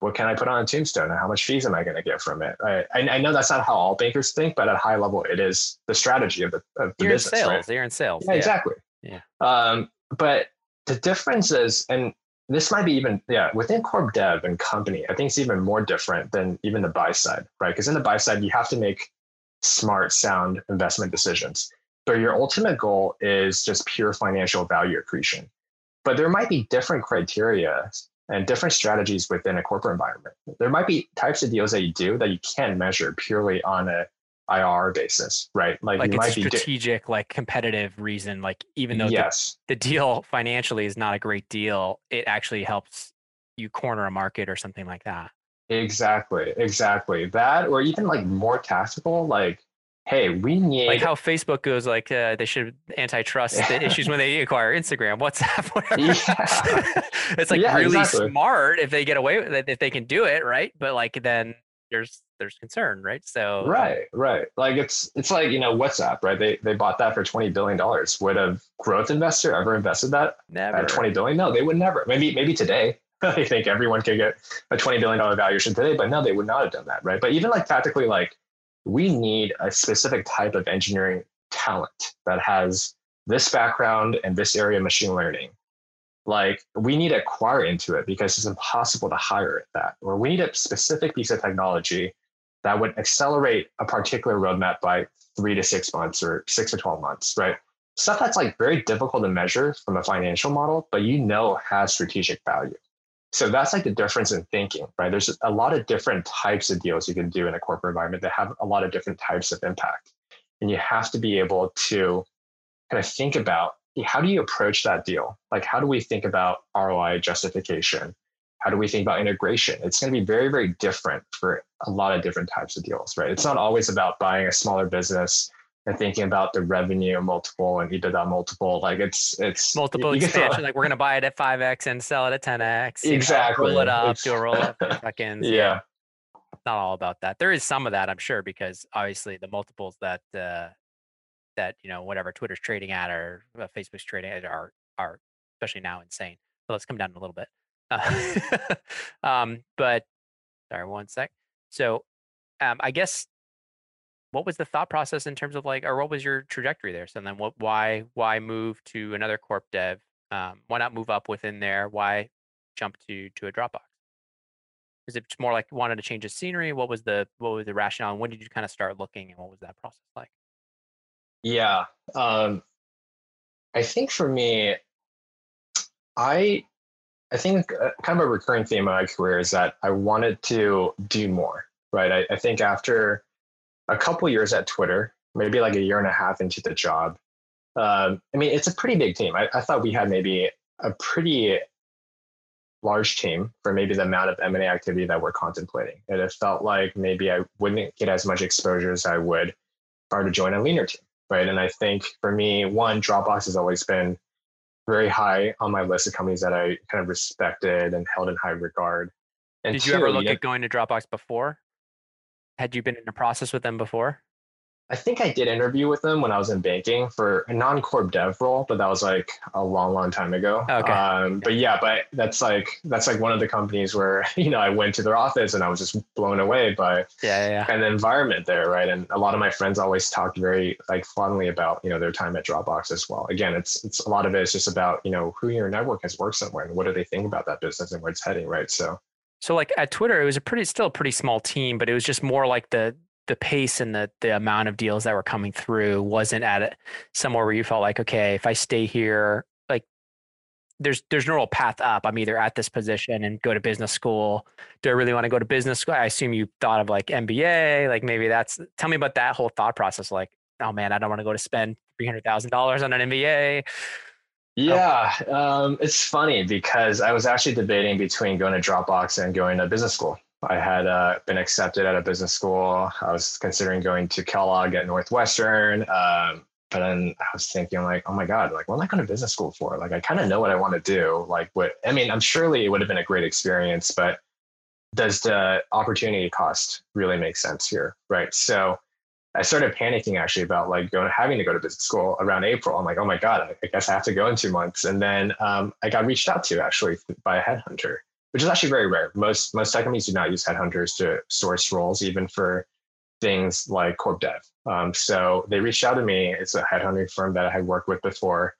what can I put on a tombstone and how much fees am I going to get from it? I, I know that's not how all bankers think, but at a high level, it is the strategy of the, of the you're business. In sales. Right? You're in sales. Yeah, yeah, exactly. Yeah. Um, but the difference is, and this might be even yeah within corp dev and company i think it's even more different than even the buy side right? Because in the buy side you have to make smart sound investment decisions. But your ultimate goal is just pure financial value accretion. But there might be different criteria and different strategies within a corporate environment. There might be types of deals that you do that you can measure purely on a IR basis, right? Like, like it's strategic, di- like competitive reason. Like even though yes. the, the deal financially is not a great deal, it actually helps you corner a market or something like that. Exactly, exactly. That or even like more tactical, like hey, we need like how Facebook goes like uh, they should antitrust the issues when they acquire Instagram, WhatsApp, whatever. Yeah. it's like yeah, really exactly. smart if they get away with it, if they can do it, right? But like then there's there's concern, right? So uh, right, right. Like it's it's like you know WhatsApp, right? They they bought that for twenty billion dollars. Would a growth investor ever invested that never. at twenty billion? No, they would never. Maybe maybe today. I think everyone could get a twenty billion dollar valuation today, but no, they would not have done that, right? But even like tactically, like we need a specific type of engineering talent that has this background and this area of machine learning like we need to acquire into it because it's impossible to hire at that or we need a specific piece of technology that would accelerate a particular roadmap by three to six months or six to 12 months right? Stuff that's like very difficult to measure from a financial model but you know has strategic value. So that's like the difference in thinking right? There's a lot of different types of deals you can do in a corporate environment that have a lot of different types of impact. And you have to be able to kind of think about how do you approach that deal? Like, how do we think about ROI justification? How do we think about integration? It's going to be very, very different for a lot of different types of deals, right? It's not always about buying a smaller business and thinking about the revenue multiple and EBITDA multiple. Like it's it's multiple expansion. like we're gonna buy it at five x and sell it at ten x. Exactly. Know, roll it up, it's, do a roll up seconds. Yeah. yeah. Not all about that. There is some of that, I'm sure, because obviously the multiples that uh, that you know whatever Twitter's trading at or uh, Facebook's trading at are are especially now insane. So let's come down a little bit. Uh, um, but sorry, one sec. So um, I guess what was the thought process in terms of like, or what was your trajectory there? So then, what, why, why move to another corp dev? Um, why not move up within there? Why jump to to a Dropbox? Is it more like wanted to change the scenery? What was the what was the rationale? And when did you kind of start looking, and what was that process like? Yeah. Um, I think for me, I I think uh, kind of a recurring theme of my career is that I wanted to do more. Right. I, I think after a couple years at Twitter, maybe like a year and a half into the job, um, I mean, it's a pretty big team. I, I thought we had maybe a pretty large team for maybe the amount of M&A activity that we're contemplating. And it felt like maybe I wouldn't get as much exposure as I would were to join a leaner team right? And I think for me, one, Dropbox has always been very high on my list of companies that I kind of respected and held in high regard. And Did you two, ever look at going to Dropbox before? Had you been in a process with them before? I think I did interview with them when I was in banking for a non-corp dev role, but that was like a long, long time ago. Okay. Um, but yeah, but that's like that's like one of the companies where you know I went to their office and I was just blown away by yeah, yeah, yeah. the environment there, right? And a lot of my friends always talked very like fondly about you know their time at Dropbox as well. Again, it's it's a lot of it is just about you know who in your network has worked somewhere and what do they think about that business and where it's heading, right? So. So like at Twitter, it was a pretty still a pretty small team, but it was just more like the the pace and the the amount of deals that were coming through wasn't at it somewhere where you felt like okay if i stay here like there's there's no real path up. I'm either at this position and go to business school. Do i really want to go to business school? I assume you thought of like mba like maybe that's tell me about that whole thought process like oh man i don't want to go to spend $300000 on an mba yeah, um, it's funny because I was actually debating between going to Dropbox and going to business school. I had uh, been accepted at a business school. I was considering going to Kellogg at Northwestern. Um, but then I was thinking like, oh my God, like what am I going to business school for? Like I kind of know what I want to do. Like what I mean, I'm surely it would have been a great experience, but does the opportunity cost really make sense here? Right. So I started panicking actually about like going having to go to business school around April. I'm like, oh my God, I guess I have to go in two months. And then um, I got reached out to actually by a headhunter which is actually very rare. Most most tech companies do not use headhunters to source roles, even for things like corp dev. Um, so they reached out to me. It's a headhunting firm that I had worked with before.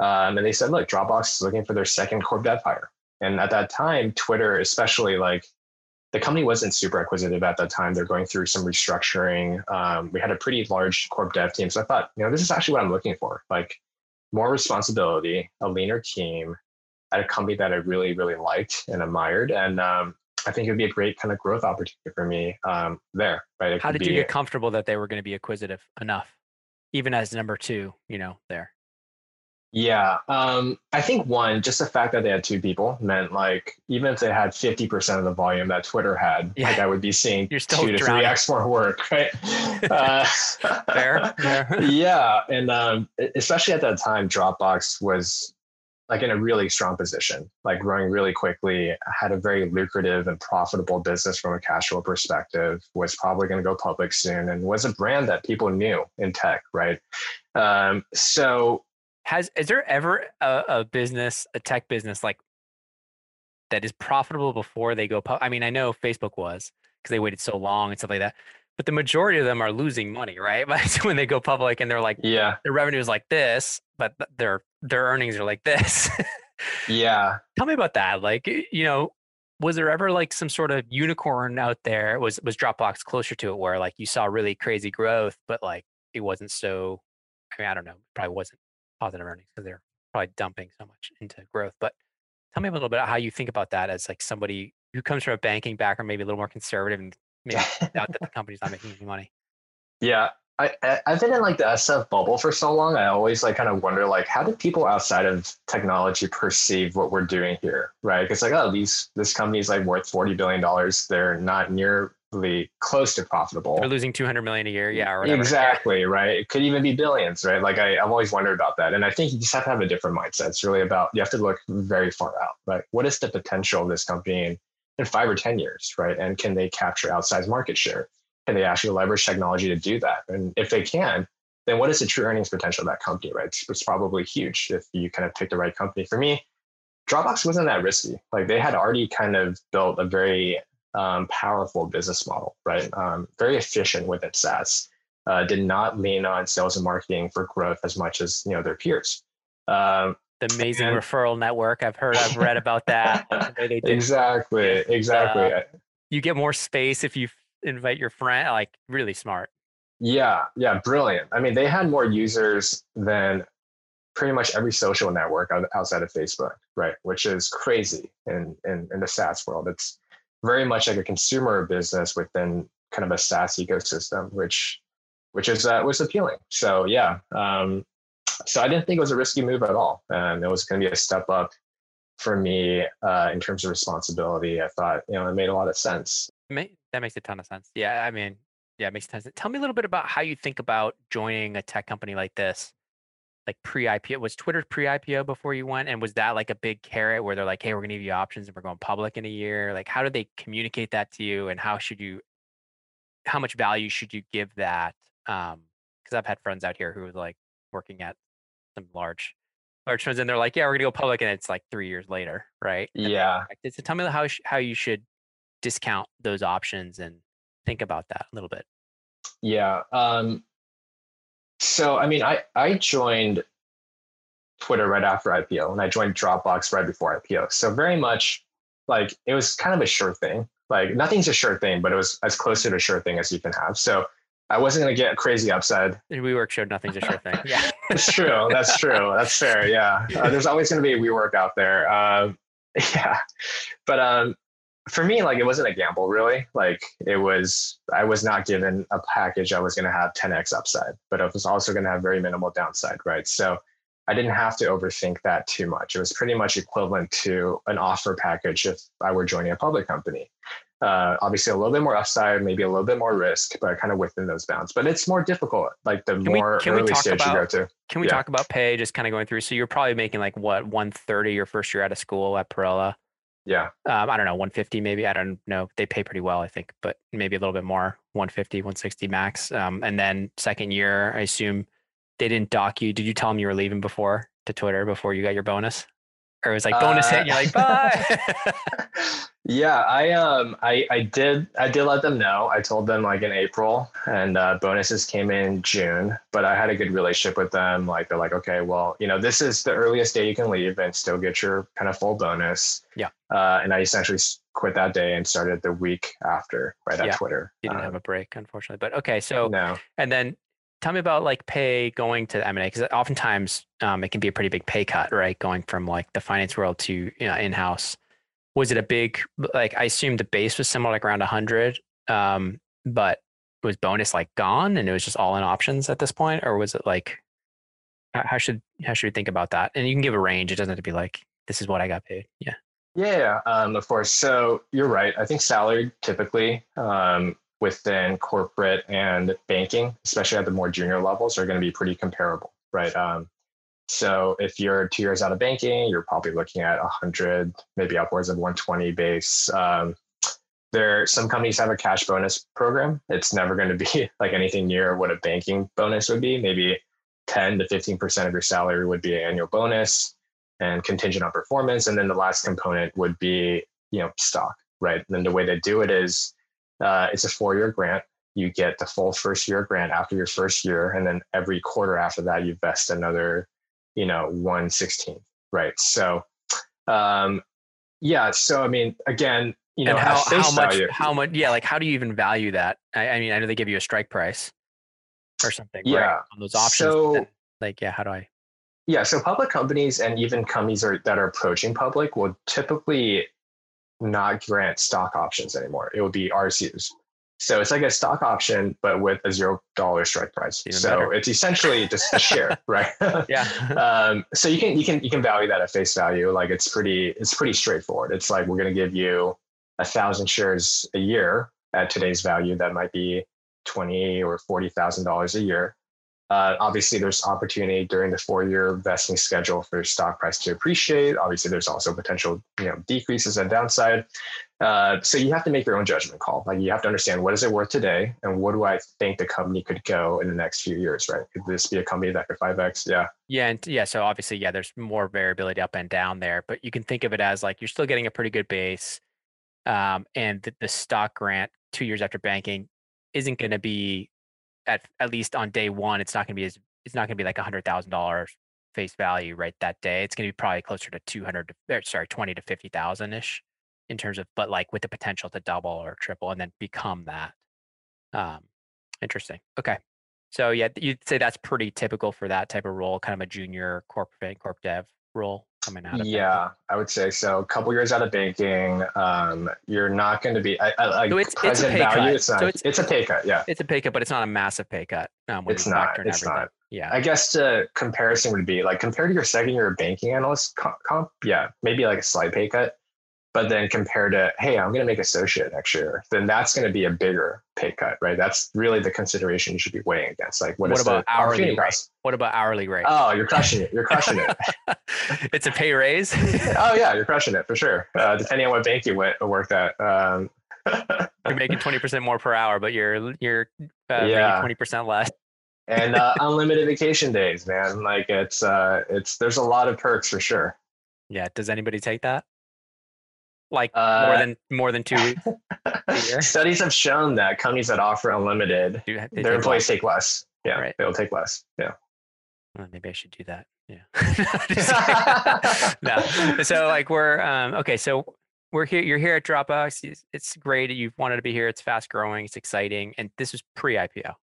Um, and they said, look, Dropbox is looking for their second corp dev hire. And at that time, Twitter, especially like the company wasn't super acquisitive at that time. They're going through some restructuring. Um, we had a pretty large corp dev team. So I thought, you know, this is actually what I'm looking for. Like more responsibility, a leaner team at a company that I really, really liked and admired. And um, I think it would be a great kind of growth opportunity for me um, there. Right? It How did you get comfortable that they were going to be acquisitive enough, even as number two? You know, there. Yeah, um, I think one, just the fact that they had two people meant like even if they had fifty percent of the volume that Twitter had, yeah. like I would be seeing You're still two to drowning. three x more work, right? uh, fair, fair. yeah, and um, especially at that time, Dropbox was like in a really strong position, like growing really quickly, had a very lucrative and profitable business from a cash flow perspective, was probably going to go public soon, and was a brand that people knew in tech, right? Um, so has is there ever a, a, business, a tech business like that is profitable before they go public? I mean, I know Facebook was because they waited so long and stuff like that, but the majority of them are losing money, right? But when they go public and they're like, yeah, their revenue is like this, but their their earnings are like this. yeah. Tell me about that. Like, you know, was there ever like some sort of unicorn out there? Was was Dropbox closer to it where like you saw really crazy growth, but like it wasn't so I mean, I don't know, probably wasn't positive earnings because they're probably dumping so much into growth. But tell me a little bit how you think about that as like somebody who comes from a banking background, maybe a little more conservative and maybe doubt that the company's not making any money. Yeah. I, I've been in like the SF bubble for so long. I always like kind of wonder like how do people outside of technology perceive what we're doing here, right? It's like oh these this company's like worth forty billion dollars. They're not nearly close to profitable. They're losing 200 million a year. Yeah. Exactly. Right. It could even be billions. Right. Like I, I've always wondered about that. And I think you just have to have a different mindset. It's really about, you have to look very far out, right? What is the potential of this company in, in five or 10 years? Right. And can they capture outsized market share? Can they actually leverage technology to do that? And if they can, then what is the true earnings potential of that company? Right. It's, it's probably huge if you kind of pick the right company. For me, Dropbox wasn't that risky. Like they had already kind of built a very um, powerful business model, right? Um, very efficient with its SaaS. Uh, did not lean on sales and marketing for growth as much as you know their peers. Um, the amazing and, referral network. I've heard, I've read about that. exactly, exactly. Uh, you get more space if you invite your friend. Like really smart. Yeah, yeah, brilliant. I mean, they had more users than pretty much every social network outside of Facebook, right? Which is crazy in in, in the SaaS world. It's very much like a consumer business within kind of a SaaS ecosystem, which which is uh, was appealing. So yeah, um, so I didn't think it was a risky move at all, and it was going to be a step up for me uh, in terms of responsibility. I thought you know it made a lot of sense. That makes a ton of sense. Yeah, I mean, yeah, it makes sense. Tell me a little bit about how you think about joining a tech company like this like pre-IPO? Was Twitter pre-IPO before you went? And was that like a big carrot where they're like, hey, we're gonna give you options and we're going public in a year? Like, how did they communicate that to you? And how should you how much value should you give that? Um, because I've had friends out here who was like working at some large large firms and they're like, yeah, we're gonna go public, and it's like three years later, right? And yeah. So tell me how how you should discount those options and think about that a little bit. Yeah. Um, so, I mean, I, I joined Twitter right after IPO and I joined Dropbox right before IPO. So, very much like it was kind of a sure thing. Like, nothing's a sure thing, but it was as close to a sure thing as you can have. So, I wasn't going to get crazy upside. WeWork showed nothing's a sure thing. Yeah. That's true. That's true. That's fair. Yeah. Uh, there's always going to be a WeWork out there. Uh, yeah. But um, for me, like it wasn't a gamble really. Like it was, I was not given a package I was going to have 10x upside, but it was also going to have very minimal downside, right? So I didn't have to overthink that too much. It was pretty much equivalent to an offer package if I were joining a public company. Uh, obviously, a little bit more upside, maybe a little bit more risk, but kind of within those bounds. But it's more difficult, like the can more we, early stage about, you go to. Can we yeah. talk about pay? Just kind of going through. So you're probably making like what 130 your first year out of school at Perella. Yeah. Um, I don't know, 150 maybe. I don't know. They pay pretty well, I think, but maybe a little bit more, 150, 160 max. Um, and then second year, I assume they didn't dock you. Did you tell them you were leaving before to Twitter before you got your bonus? Or it was like bonus uh, hit and you're like bye. Yeah i um i i did i did let them know. I told them like in april and uh, bonuses came in june but i had a good relationship with them. Like they're like okay well you know this is the earliest day you can leave and still get your kind of full bonus. Yeah. Uh, and i essentially quit that day and started the week after right at yeah. twitter. You didn't um, have a break unfortunately but okay so no. and then tell me about like pay going to M&A because oftentimes um, it can be a pretty big pay cut, right? Going from like the finance world to you know, in-house. Was it a big like? I assume the base was similar, like around hundred, um, but was bonus like gone and it was just all in options at this point, or was it like? How should how should we think about that? And you can give a range. It doesn't have to be like this is what I got paid. Yeah. Yeah, um, of course. So you're right. I think salary typically um, within corporate and banking, especially at the more junior levels, are going to be pretty comparable, right? Um, so if you're two years out of banking, you're probably looking at 100, maybe upwards of 120 base. Um, there, some companies have a cash bonus program. It's never going to be like anything near what a banking bonus would be. Maybe 10 to 15% of your salary would be an annual bonus and contingent on performance. And then the last component would be, you know, stock, right? And then the way they do it is uh, it's a four year grant. You get the full first year grant after your first year, and then every quarter after that, you vest another, you know, one sixteenth, right? So, um, yeah. So I mean, again, you know, and how, how much? Value, how much? Yeah, like how do you even value that? I, I, mean, I know they give you a strike price or something. Yeah, right, on those options. So, then, like, yeah, how do I? Yeah, so public companies and even companies are, that are approaching public will typically not grant stock options anymore. It would be RSUs. So it's like a stock option, but with a zero dollar strike price. Even so better. it's essentially just a share, right? yeah. um, so you can you can you can value that at face value. Like it's pretty it's pretty straightforward. It's like we're going to give you a thousand shares a year at today's value. That might be twenty or forty thousand dollars a year. Uh, obviously, there's opportunity during the four-year vesting schedule for stock price to appreciate. Obviously, there's also potential, you know, decreases and downside. Uh, so you have to make your own judgment call. Like you have to understand what is it worth today, and what do I think the company could go in the next few years, right? Could this be a company that could five x? Yeah. Yeah, and yeah. So obviously, yeah, there's more variability up and down there, but you can think of it as like you're still getting a pretty good base, um, and the, the stock grant two years after banking isn't going to be at at least on day one, it's not going to be as it's not going to be like a hundred thousand dollars face value right that day. It's going to be probably closer to two hundred, sorry, twenty to fifty thousand ish in terms of, but like with the potential to double or triple and then become that. Um, interesting. Okay. So yeah, you'd say that's pretty typical for that type of role, kind of a junior corp corp dev role coming out of yeah i would say so. A couple years out of banking um, you're not going to be I, I, so it's, it's a pay value, cut. It's, not, so it's, it's, a pay cut yeah. It's a pay cut but it's not a massive pay cut um, it's not it's everything. not. Yeah. I guess the comparison would be like compared to your second year banking analyst comp, comp yeah maybe like a slight pay cut but then compared to hey i'm going to make associate next year then that's going to be a bigger pay cut right? That's really the consideration you should be weighing against. Like what, what about hourly rate? what about hourly rate? Oh you're crushing it. You're crushing it. It's a pay raise? Oh yeah you're crushing it for sure. Uh, depending on what bank you went worked at um, you're making 20% more per hour but you're you're uh, yeah. 20% less. And uh, unlimited vacation days man. Like it's uh it's there's a lot of perks for sure. Yeah does anybody take that like uh, more than more than two weeks. Studies have shown that companies that offer unlimited, their employees take less. Yeah, right. they'll take less. Yeah. Well, maybe I should do that. Yeah. no. So like we're um, okay. So we're here. You're here at Dropbox. It's great. You've wanted to be here. It's fast growing. It's exciting. And this was pre IPO.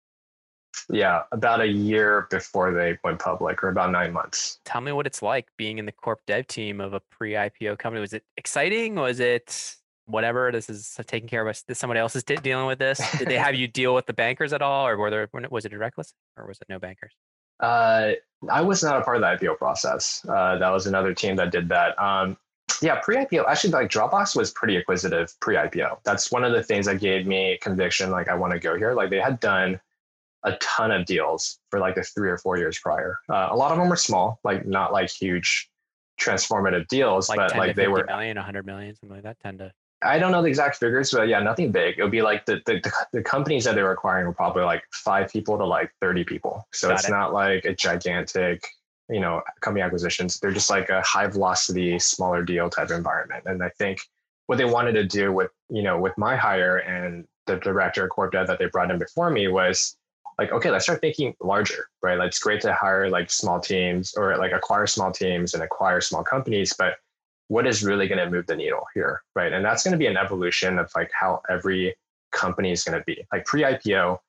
Yeah, about a year before they went public, or about nine months. Tell me what it's like being in the corp dev team of a pre-IPO company. Was it exciting? Was it whatever? This is taking care of us. This somebody else is dealing with this. Did they have you deal with the bankers at all, or were there was it a direct list, or was it no bankers? Uh, I was not a part of the IPO process. Uh, that was another team that did that. Um, yeah, pre-IPO, actually, like Dropbox was pretty acquisitive pre-IPO. That's one of the things that gave me conviction. Like, I want to go here. Like, they had done a ton of deals for like the three or four years prior. Uh, a lot of them were small, like not like huge transformative deals, like but like they were million, 100 million, something like that. 10 to. I don't know the exact figures, but yeah, nothing big. It would be like the, the, the companies that they were acquiring were probably like five people to like 30 people. So Got it's it. not like a gigantic you know, company acquisitions. They're just like a high velocity, smaller deal type environment. And I think what they wanted to do with, you know, with my hire and the director of corp dev that they brought in before me was like, okay, let's start thinking larger, right? Like it's great to hire like small teams or like acquire small teams and acquire small companies, but what is really going to move the needle here, right? And that's going to be an evolution of like how every company is going to be. Like pre-IPO,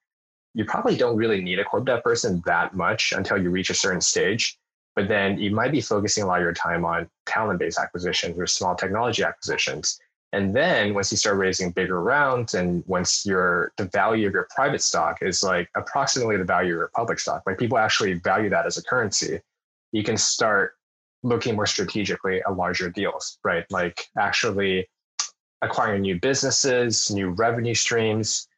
you probably don't really need a corp dev person that much until you reach a certain stage. But then you might be focusing a lot of your time on talent-based acquisitions or small technology acquisitions. And then once you start raising bigger rounds and once your the value of your private stock is like approximately the value of your public stock, like people actually value that as a currency, you can start looking more strategically at larger deals, right? Like actually acquiring new businesses, new revenue streams.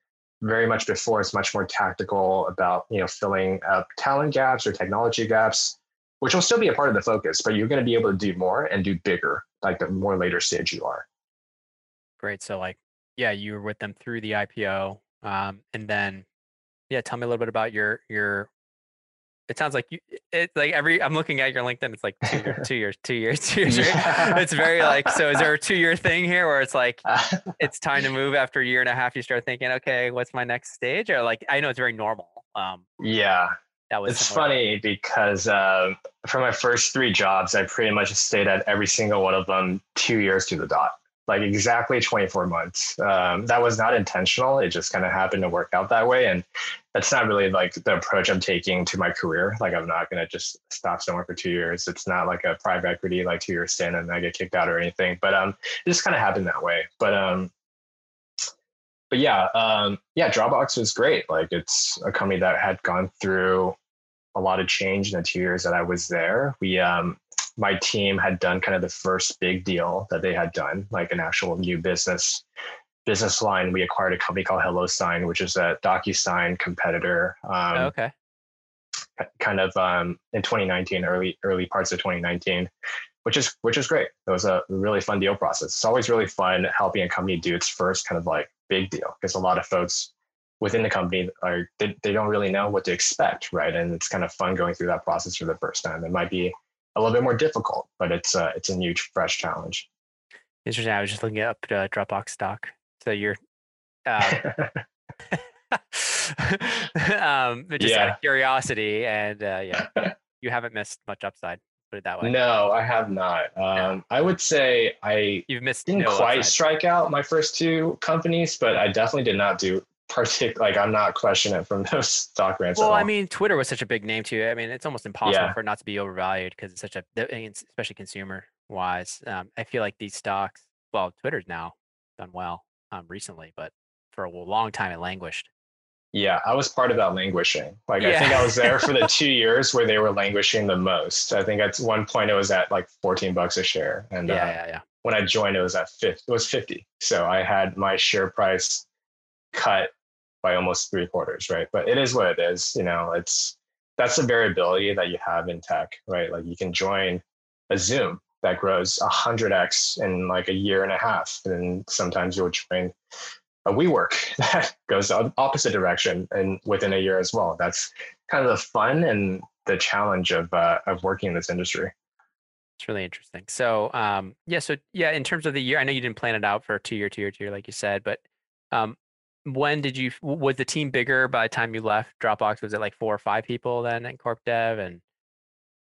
Very much before, it's much more tactical about you know filling up talent gaps or technology gaps, which will still be a part of the focus, but you're going to be able to do more and do bigger, like the more later stage you are. Great. So like, yeah, you were with them through the IPO, um, and then, yeah, tell me a little bit about your your it sounds like you it's like every i'm looking at your linkedin it's like two, years, two years two years two years yeah. it's very like so is there a two year thing here where it's like it's time to move after a year and a half you start thinking okay what's my next stage or like i know it's very normal um yeah that was it's funny because uh, for my first three jobs i pretty much stayed at every single one of them two years to the dot like exactly 24 months. Um, that was not intentional. It just kind of happened to work out that way. And that's not really like the approach I'm taking to my career. Like I'm not going to just stop somewhere for two years. It's not like a private equity, like two years stint and I get kicked out or anything, but um, it just kind of happened that way. But um, but yeah, um, yeah, Dropbox was great. Like it's a company that had gone through a lot of change in the two years that I was there. We um, my team had done kind of the first big deal that they had done, like an actual new business business line. We acquired a company called HelloSign, which is a DocuSign competitor. Um, oh, okay. Kind of um, in 2019, early early parts of 2019, which is which is great. It was a really fun deal process. It's always really fun helping a company do its first kind of like big deal because a lot of folks within the company are they, they don't really know what to expect, right? And it's kind of fun going through that process for the first time. It might be a little bit more difficult, but it's uh, it's a new fresh challenge. Interesting. I was just looking up uh, Dropbox stock. So you're, uh, um, just yeah. out of curiosity, and uh, yeah, you haven't missed much upside. Put it that way. No, I have not. Um, no. I would say I you've missed didn't no quite upside. strike out my first two companies, but I definitely did not do partic like I'm not questioning it from those stock grants. Well, I mean, Twitter was such a big name too. I mean, it's almost impossible yeah. for it not to be overvalued because it's such a, especially consumer wise. Um, I feel like these stocks, well, Twitter's now done well um, recently, but for a long time it languished. Yeah, I was part of that languishing. Like yeah. I think I was there for the two years where they were languishing the most. I think at one point it was at like 14 bucks a share, and yeah, uh, yeah, yeah. When I joined, it was at 50. It was 50. So I had my share price cut by almost three quarters, right? But it is what it is. You know, it's that's the variability that you have in tech, right? Like you can join a Zoom that grows a hundred x in like a year and a half, and sometimes you'll join a WeWork that goes the opposite direction and within a year as well. That's kind of the fun and the challenge of uh, of working in this industry. It's really interesting. So, um, yeah, so yeah, in terms of the year, I know you didn't plan it out for two year, two year, two year, like you said, but um, when did you was the team bigger by the time you left Dropbox? Was it like four or five people then in Corp Dev and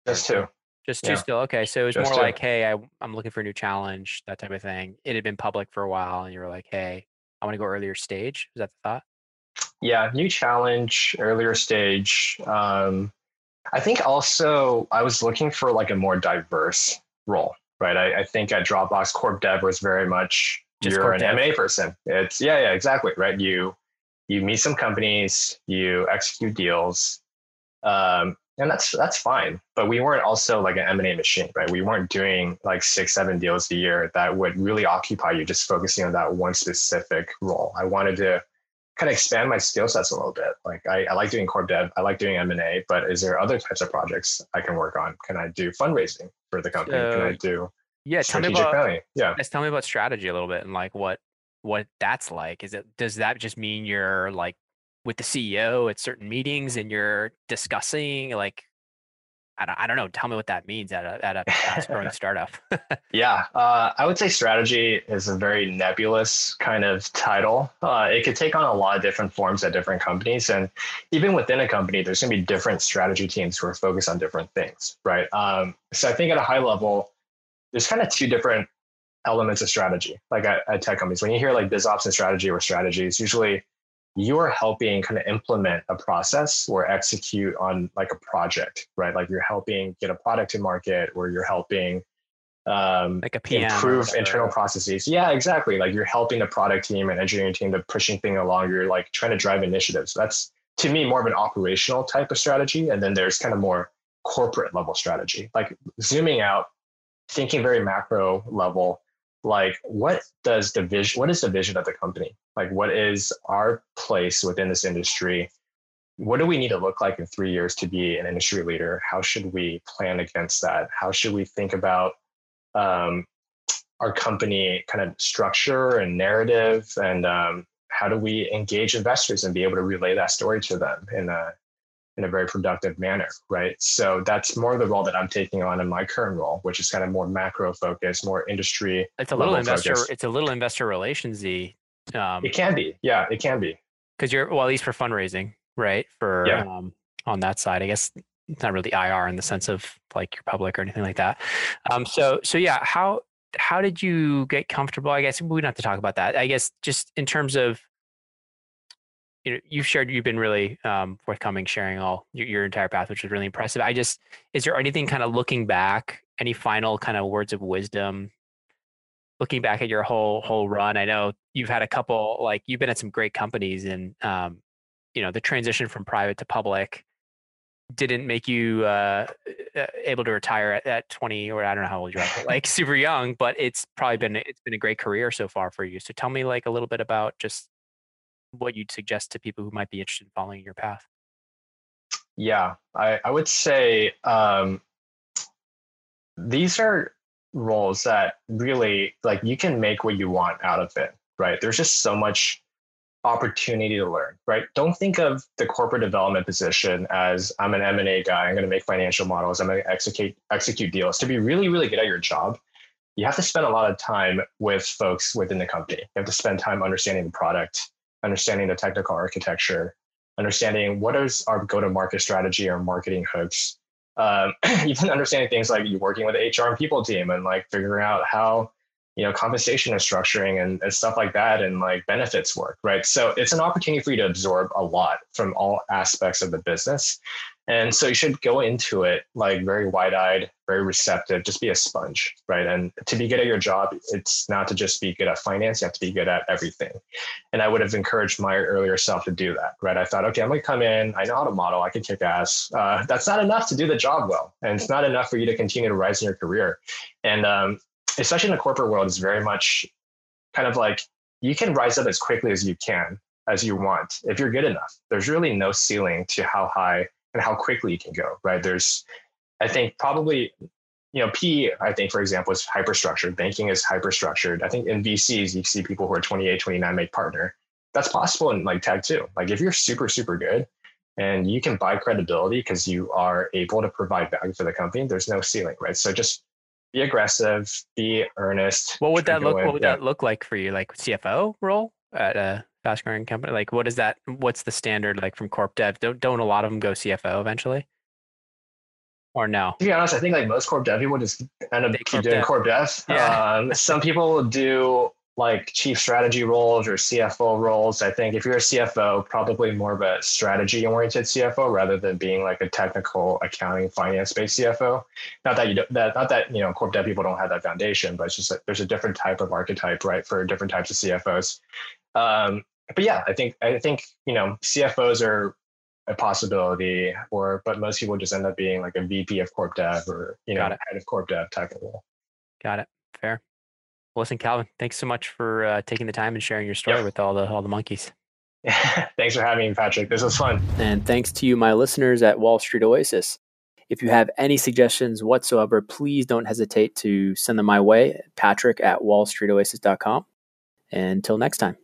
just two? Just two yeah. still. Okay, so it was just more two. like, hey, I, I'm looking for a new challenge, that type of thing. It had been public for a while, and you were like, hey, I want to go earlier stage. Was that the thought? Yeah, new challenge, earlier stage. Um, I think also I was looking for like a more diverse role, right? I, I think at Dropbox, Corp Dev was very much just you're an. M&A person. It's yeah, yeah, exactly, right? You you meet some companies, you execute deals, um, and that's that's fine. But we weren't also like an M&A machine, right? We weren't doing like six, seven deals a year that would really occupy you just focusing on that one specific role. I wanted to kind of expand my skill sets a little bit. Like I, I like doing corp dev, I like doing M&A, but is there other types of projects I can work on? Can I do fundraising for the company? Can I do yeah, tell me about yeah. Just tell me about strategy a little bit and like what what that's like. Is it does that just mean you're like with the CEO at certain meetings and you're discussing like I don't, I don't know. Tell me what that means at a, at a fast growing startup. yeah, uh, I would say strategy is a very nebulous kind of title. Uh, it could take on a lot of different forms at different companies. And even within a company, there's going to be different strategy teams who are focused on different things, right? Um, so I think at a high level, there's kind of two different elements of strategy, like at, at tech companies. When you hear like biz ops and strategy or strategies, usually you're helping kind of implement a process or execute on like a project, right? Like you're helping get a product to market or you're helping um, like a PM improve internal processes. Yeah, exactly. Like you're helping the product team and engineering team to pushing thing along. You're like trying to drive initiatives. That's to me more of an operational type of strategy. And then there's kind of more corporate level strategy, like zooming out, thinking very macro level like what does the vision what is the vision of the company? Like what is our place within this industry? What do we need to look like in three years to be an industry leader? How should we plan against that? How should we think about um, our company kind of structure and narrative? And um, how do we engage investors and be able to relay that story to them in a in a very productive manner, right? So that's more the role that I'm taking on in my current role, which is kind of more macro focused, more industry. It's a little investor. Focused. It's a little investor relationsy. Um, it can be, yeah, it can be. Because you're well, at least for fundraising, right? For yeah. um, on that side, I guess it's not really IR in the sense of like you're public or anything like that. Um, so so yeah, how how did you get comfortable? I guess we don't have to talk about that. I guess just in terms of you know you've shared you've been really um, forthcoming sharing all your, your, entire path which is really impressive. I just is there anything kind of looking back any final kind of words of wisdom? Looking back at your whole whole run i know you've had a couple like you've been at some great companies and um, you know the transition from private to public didn't make you uh, uh able to retire at, at 20 or i don't know how old you are like super young but it's probably been it's been a great career so far for you. So tell me like a little bit about just what you'd suggest to people who might be interested in following your path? Yeah, I, I would say um, these are roles that really like you can make what you want out of it, right? There's just so much opportunity to learn, right? Don't think of the corporate development position as I'm an M&A guy, I'm going to make financial models, I'm going to execute execute deals. To be really really good at your job, you have to spend a lot of time with folks within the company. You have to spend time understanding the product, understanding the technical architecture, understanding what is our go-to-market strategy or marketing hooks, um, even understanding things like you working with HR and people team and like figuring out how you know compensation is structuring and, and stuff like that and like benefits work right? So it's an opportunity for you to absorb a lot from all aspects of the business and so you should go into it like very wide-eyed very receptive just be a sponge right? And to be good at your job it's not to just be good at finance you have to be good at everything. And i would have encouraged my earlier self to do that right? I thought okay i'm to come in. I know how to model. I can kick ass. Uh, that's not enough to do the job well and it's not enough for you to continue to rise in your career. And um, especially in the corporate world, is very much kind of like you can rise up as quickly as you can, as you want, if you're good enough. There's really no ceiling to how high and how quickly you can go, right? There's, I think, probably, you know, P, I think, for example, is hyperstructured. Banking is hyperstructured. I think in VCs, you see people who are 28, 29 make partner. That's possible in like tag too. Like if you're super, super good, and you can buy credibility because you are able to provide value for the company. There's no ceiling, right? So just be aggressive, be earnest. What would that look? What would yeah. that look like for you? Like CFO role at a fast growing company? Like what is that? What's the standard like from corp dev? Don't don't a lot of them go CFO eventually? Or no? To be honest, I think like most corp dev people just end up keep doing dev. corp dev. Yeah. Um, some people do like chief strategy roles or CFO roles. I think if you're a CFO, probably more of a strategy oriented CFO rather than being like a technical accounting finance based CFO. Not that you don't, that not that you know corp dev people don't have that foundation, but it's just that there's a different type of archetype, right, for different types of CFOs. Um, but yeah, I think I think you know CFOs are a possibility, or but most people just end up being like a VP of corp dev or you know head of corp dev type of role. Got it. Fair. Well, listen, Calvin, thanks so much for uh, taking the time and sharing your story yep. with all the all the monkeys. thanks for having me, Patrick. This was fun. And thanks to you, my listeners at Wall Street Oasis. If you have any suggestions whatsoever, please don't hesitate to send them my way, Patrick at wallstreetoasis.com. Until next time.